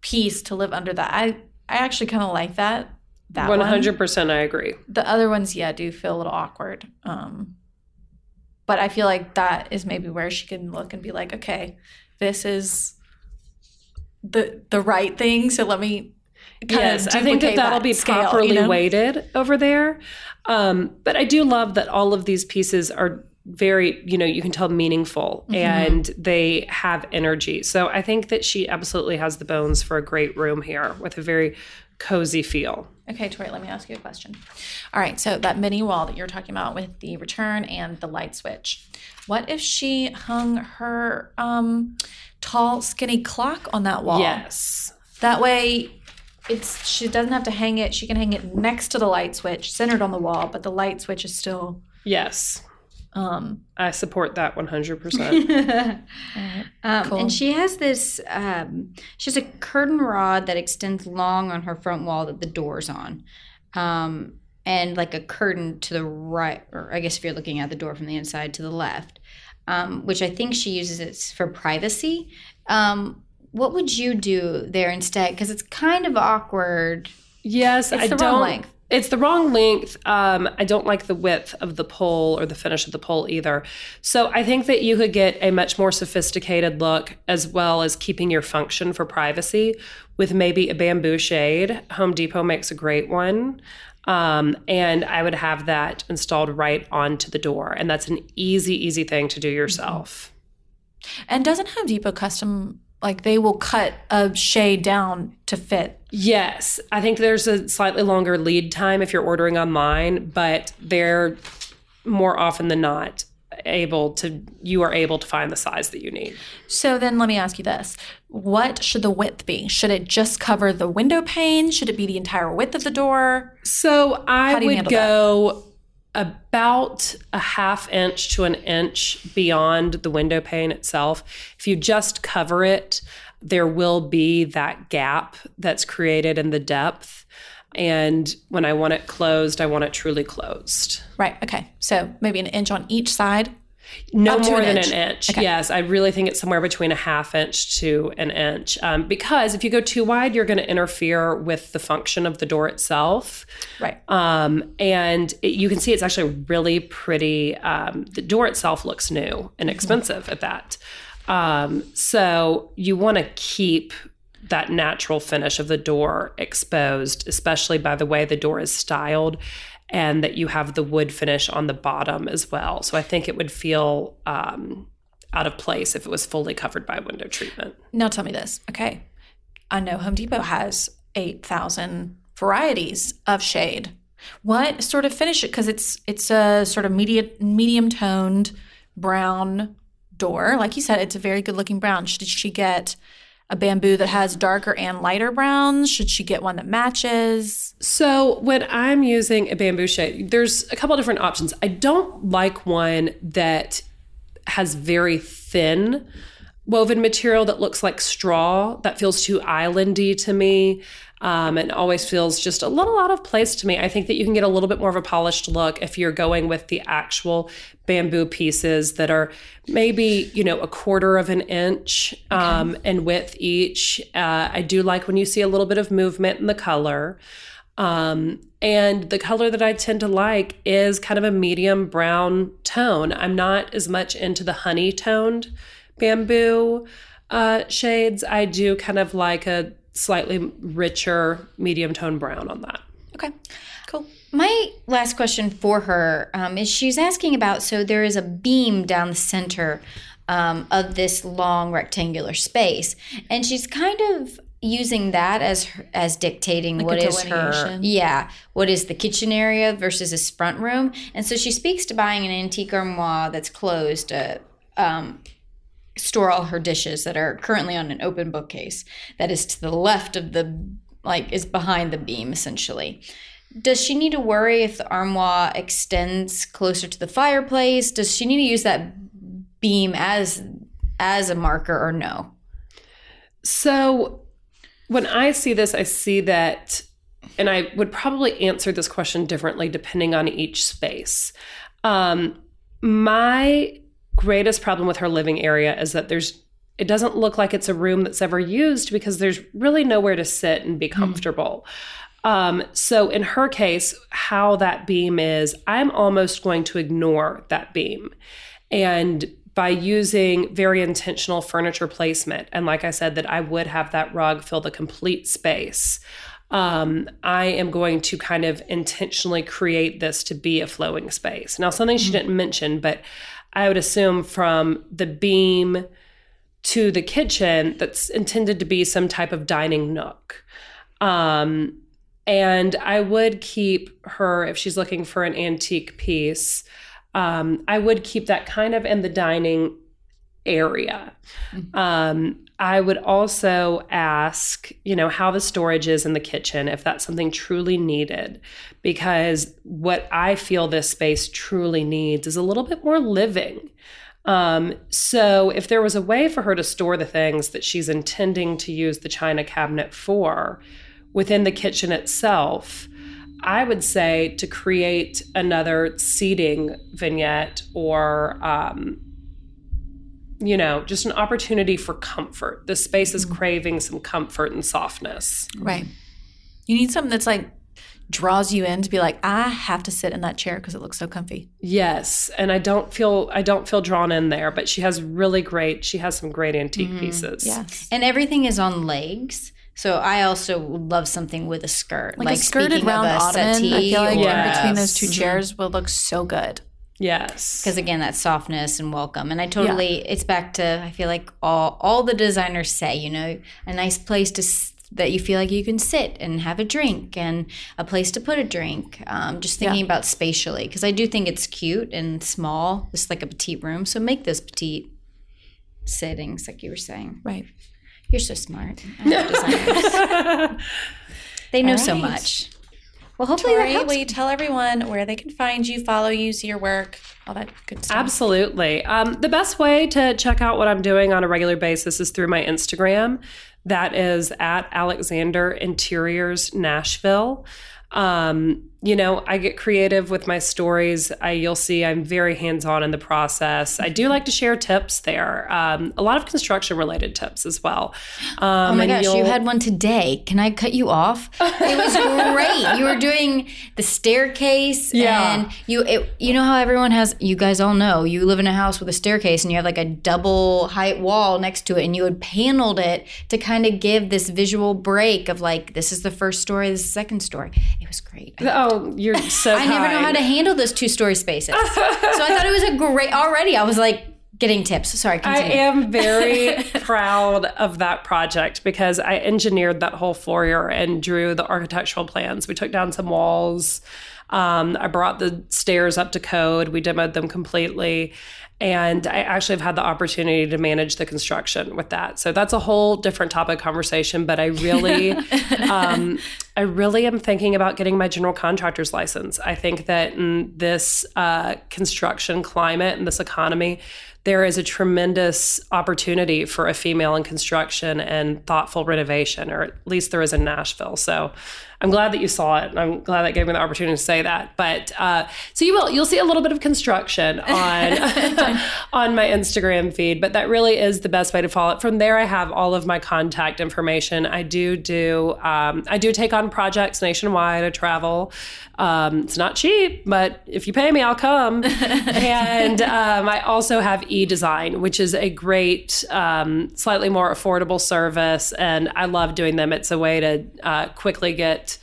S1: piece to live under that. I I actually kind of like that. That
S4: One hundred percent, I agree.
S1: The other ones yeah, do feel a little awkward. Um but I feel like that is maybe where she can look and be like, okay, this is the the right thing. So let me kind
S4: yes,
S1: of
S4: I think that that'll be
S1: scale, you
S4: properly
S1: know?
S4: weighted over there. Um, but I do love that all of these pieces are very, you know, you can tell meaningful
S1: Mm-hmm.
S4: and they have energy. So I think that she absolutely has the bones for a great room here with a very cozy feel.
S1: Okay, Tori, let me ask you a question. All right, so that mini wall that you're talking about with the return and the light switch. What if she hung her um, tall, skinny clock on that wall?
S4: Yes.
S1: That way, it's she doesn't have to hang it. She can hang it next to the light switch, centered on the wall, but the light switch is still.
S4: Yes.
S1: Um,
S4: I support that 100%.
S2: Um,
S1: Cool.
S2: And she has this. Um, she has a curtain rod that extends long on her front wall that the door's on, um, and like a curtain to the right, or I guess if you're looking at the door from the inside to the left, um, which I think she uses it for privacy. Um, what would you do there instead? Because it's kind of awkward.
S4: yes,
S1: It's
S4: I
S1: the
S4: don't.
S1: wrong length.
S4: It's the wrong length. Um, I don't like the width of the pole or the finish of the pole either. So I think that you could get a much more sophisticated look as well as keeping your function for privacy with maybe a bamboo shade. Home Depot makes a great one. Um, and I would have that installed right onto the door. And that's an easy, easy thing to do yourself.
S1: and doesn't Home Depot custom like they will cut a shade down to fit?
S4: Yes, I think there's a slightly longer lead time if you're ordering online, but they're more often than not able to you are able to find the size that you need.
S1: So then let me ask you this. What should the width be? Should it just cover the window pane? Should it be the entire width of the door?
S4: So I would
S1: go that?
S4: About a half inch to an inch beyond the window pane itself. If you just cover it, there will be that gap that's created in the depth. and when I want it closed, I want it truly closed.
S1: Right. Okay. So maybe an inch on each side.
S4: No more
S1: an
S4: than
S1: inch.
S4: an inch.
S1: Okay.
S4: Yes, I really think it's somewhere between a half inch to an inch. Um, because if you go too wide, you're going to interfere with the function of the door itself.
S1: Right.
S4: Um, and it, you can see it's actually really pretty. Um, the door itself looks new and expensive at that. Um, so you want to keep that natural finish of the door exposed, especially by the way the door is styled and that you have the wood finish on the bottom as well. So I think it would feel um, out of place if it was fully covered by window treatment.
S1: Now tell me this. Okay. I know Home Depot has 8,000 varieties of shade. What sort of finish it because it's it's a sort of medium medium toned brown door. Like you said, it's a very good looking brown. Should she get a bamboo that has darker and lighter browns? Should she get one that matches?
S4: So when I'm using a bamboo shade, there's a couple different options. I don't like one that has very thin woven material that looks like straw. That feels too islandy to me. Um, and always feels just a little out of place to me. I think that you can get a little bit more of a polished look if you're going with the actual bamboo pieces that are maybe you know a quarter of an inch um, in width each. Uh, I do like when you see a little bit of movement in the color. Um, and the color that I tend to like is kind of a medium brown tone. I'm not as much into the honey toned bamboo uh, shades. I do kind of like a slightly richer medium tone brown on that.
S1: Okay. Cool.
S2: My last question for her um, is she's asking about so there is a beam down the center um, of this long rectangular space, and she's kind of using that as her, as dictating what
S1: a
S2: is her yeah what is the kitchen area versus this front room, and so she speaks to buying an antique armoire that's closed to um, store all her dishes that are currently on an open bookcase that is to the left of the like is behind the beam essentially. Does she need to worry if the armoire extends closer to the fireplace? Does she need to use that beam as as a marker or no?
S4: So when I see this, I see that, and I would probably answer this question differently depending on each space. Um, my greatest problem with her living area is that there's it doesn't look like it's a room that's ever used because there's really nowhere to sit and be comfortable. Um, so in her case, how that beam is, I'm almost going to ignore that beam. And by using very intentional furniture placement, and like I said, that I would have that rug fill the complete space, um, I am going to kind of intentionally create this to be a flowing space. Now, something she didn't mention, but I would assume from the beam to the kitchen that's intended to be some type of dining nook. Um, and I would keep her, if she's looking for an antique piece, um, I would keep that kind of in the dining area. Um, I would also ask, you know, how the storage is in the kitchen, if that's something truly needed, because what I feel this space truly needs is a little bit more living. Um, so if there was a way for her to store the things that she's intending to use the china cabinet for within the kitchen itself, I would say to create another seating vignette or, um, you know, just an opportunity for comfort. The space is mm-hmm. craving some comfort and softness.
S1: Right. You need something that's like draws you in to be like, I have to sit in that chair because it looks so comfy.
S4: Yes, and I don't feel I don't feel drawn in there, but she has really great. She has some great antique mm-hmm. pieces.
S1: Yes.
S2: and everything is on legs so i also love something with a skirt
S1: Like, a skirted round
S2: a
S1: ottoman, I
S2: settee
S1: feel like
S2: or-
S1: in between those two
S2: Yes.
S1: chairs will look so good.
S4: Yes.
S2: because again that softness and welcome. And i totally it's back to i feel like all all the designers say you know a nice place to that you feel like you can sit and have a drink and a place to put a drink. Um, just thinking
S1: Yeah.
S2: about spatially because i do think it's cute and small. Just like a petite room. So make this petite sittings like you were saying.
S1: Right.
S2: you're so smart designers. They know so much Well, hopefully that helps.
S1: will you tell everyone where they can find you, follow you, see your work, all that good stuff?
S4: Absolutely. Um, the best way to check out what I'm doing on a regular basis is through my Instagram. That is at Alexander Interiors Nashville. Um, you know, I get creative with my stories. I, you'll see I'm very hands on in the process. I do like to share tips there, um, a lot of construction related tips as well. Um,
S2: Oh my gosh, you had one today. Can I cut you off? It was great. you were doing the staircase,
S4: Yeah.
S2: and you it, you know how everyone has. You guys all know you live in a house with a staircase, and you have like a double height wall next to it, and you had paneled it to kind of give this visual break of like this is the first story, this is the second story. It was great. I,
S4: Oh, you're so
S2: I never know how to handle those two story spaces, so I thought it was a great. Already, I was like getting tips. Sorry,
S4: I am very proud of that project because I engineered that whole foyer and drew the architectural plans. We took down some walls. Um, I brought the stairs up to code. We demoed them completely. And I actually have had the opportunity to manage the construction with that. So that's a whole different topic conversation. But I really, um, I really am thinking about getting my general contractor's license. I think that in this uh, construction climate and this economy, there is a tremendous opportunity for a female in construction and thoughtful renovation, or at least there is in Nashville. So I'm glad that you saw it. I'm glad that gave me the opportunity to say that. But uh, so you will you'll see a little bit of construction on on my Instagram feed, but that really is the best way to follow it. From there, I have all of my contact information. I do do um, I do take on projects nationwide. I travel. Um, it's not cheap, but if you pay me, I'll come. and um, I also have eDesign, which is a great, um, slightly more affordable service, and I love doing them. It's a way to uh, quickly get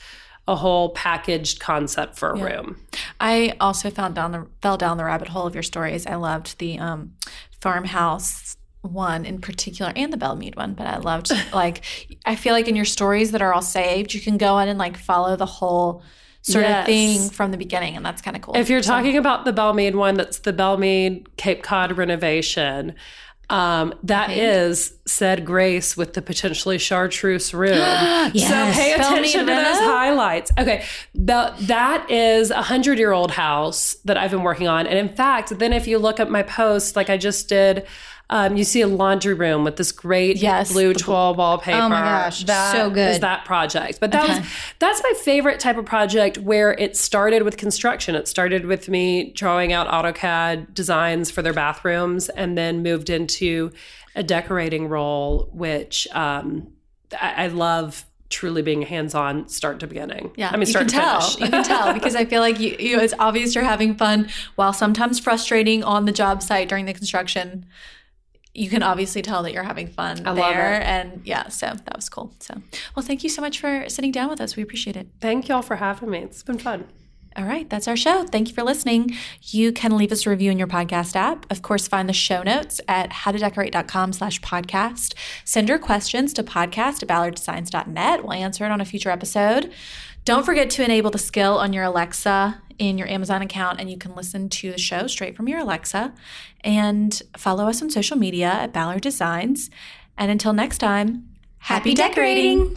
S4: a whole packaged concept for a room.
S1: I also found down the fell down the rabbit hole of your stories. I loved the um, farmhouse one in particular and the Belle Meade one, but I loved like I feel like in your stories that are all saved, you can go in and like follow the whole sort
S4: Yes.
S1: of thing from the beginning, and that's kind of cool.
S4: If you're talking about the Belle Meade one, that's the Belle Meade Cape Cod renovation. Um, that is said grace with the potentially chartreuse room. So pay attention to those highlights. Okay, the, that is a hundred year old house that I've been working on, and in fact, then if you look at my post, like I just did. Um, you see a laundry room with this great
S1: Yes,
S4: blue twill wallpaper.
S2: Oh my gosh,
S4: That
S2: so good.
S4: is that project. But that
S1: Okay.
S4: was that's my favorite type of project where it started with construction. It started with me drawing out AutoCAD designs for their bathrooms and then moved into a decorating role, which um, I, I love truly being hands on start to beginning.
S1: Yeah,
S4: I mean,
S1: you
S4: start
S1: can
S4: to
S1: tell.
S4: finish.
S1: you can tell because I feel like you, you, it's obvious you're having fun, while sometimes frustrating on the job site during the construction. You can obviously tell that you're having fun
S4: I
S1: there, and yeah, so that was cool. So, well, thank you so much for sitting down with us. We appreciate it.
S4: Thank y'all for having me. It's been fun.
S1: All right, that's our show. Thank you for listening. You can leave us a review in your podcast app. Of course, find the show notes at howtodecorate.com slash podcast. Send your questions to podcast at ballarddesigns.net. We'll answer it on a future episode. Don't forget to enable the skill on your Alexa in your Amazon account, and you can listen to the show straight from your Alexa. And follow us on social media at Ballard Designs. And until next time, happy, decorating.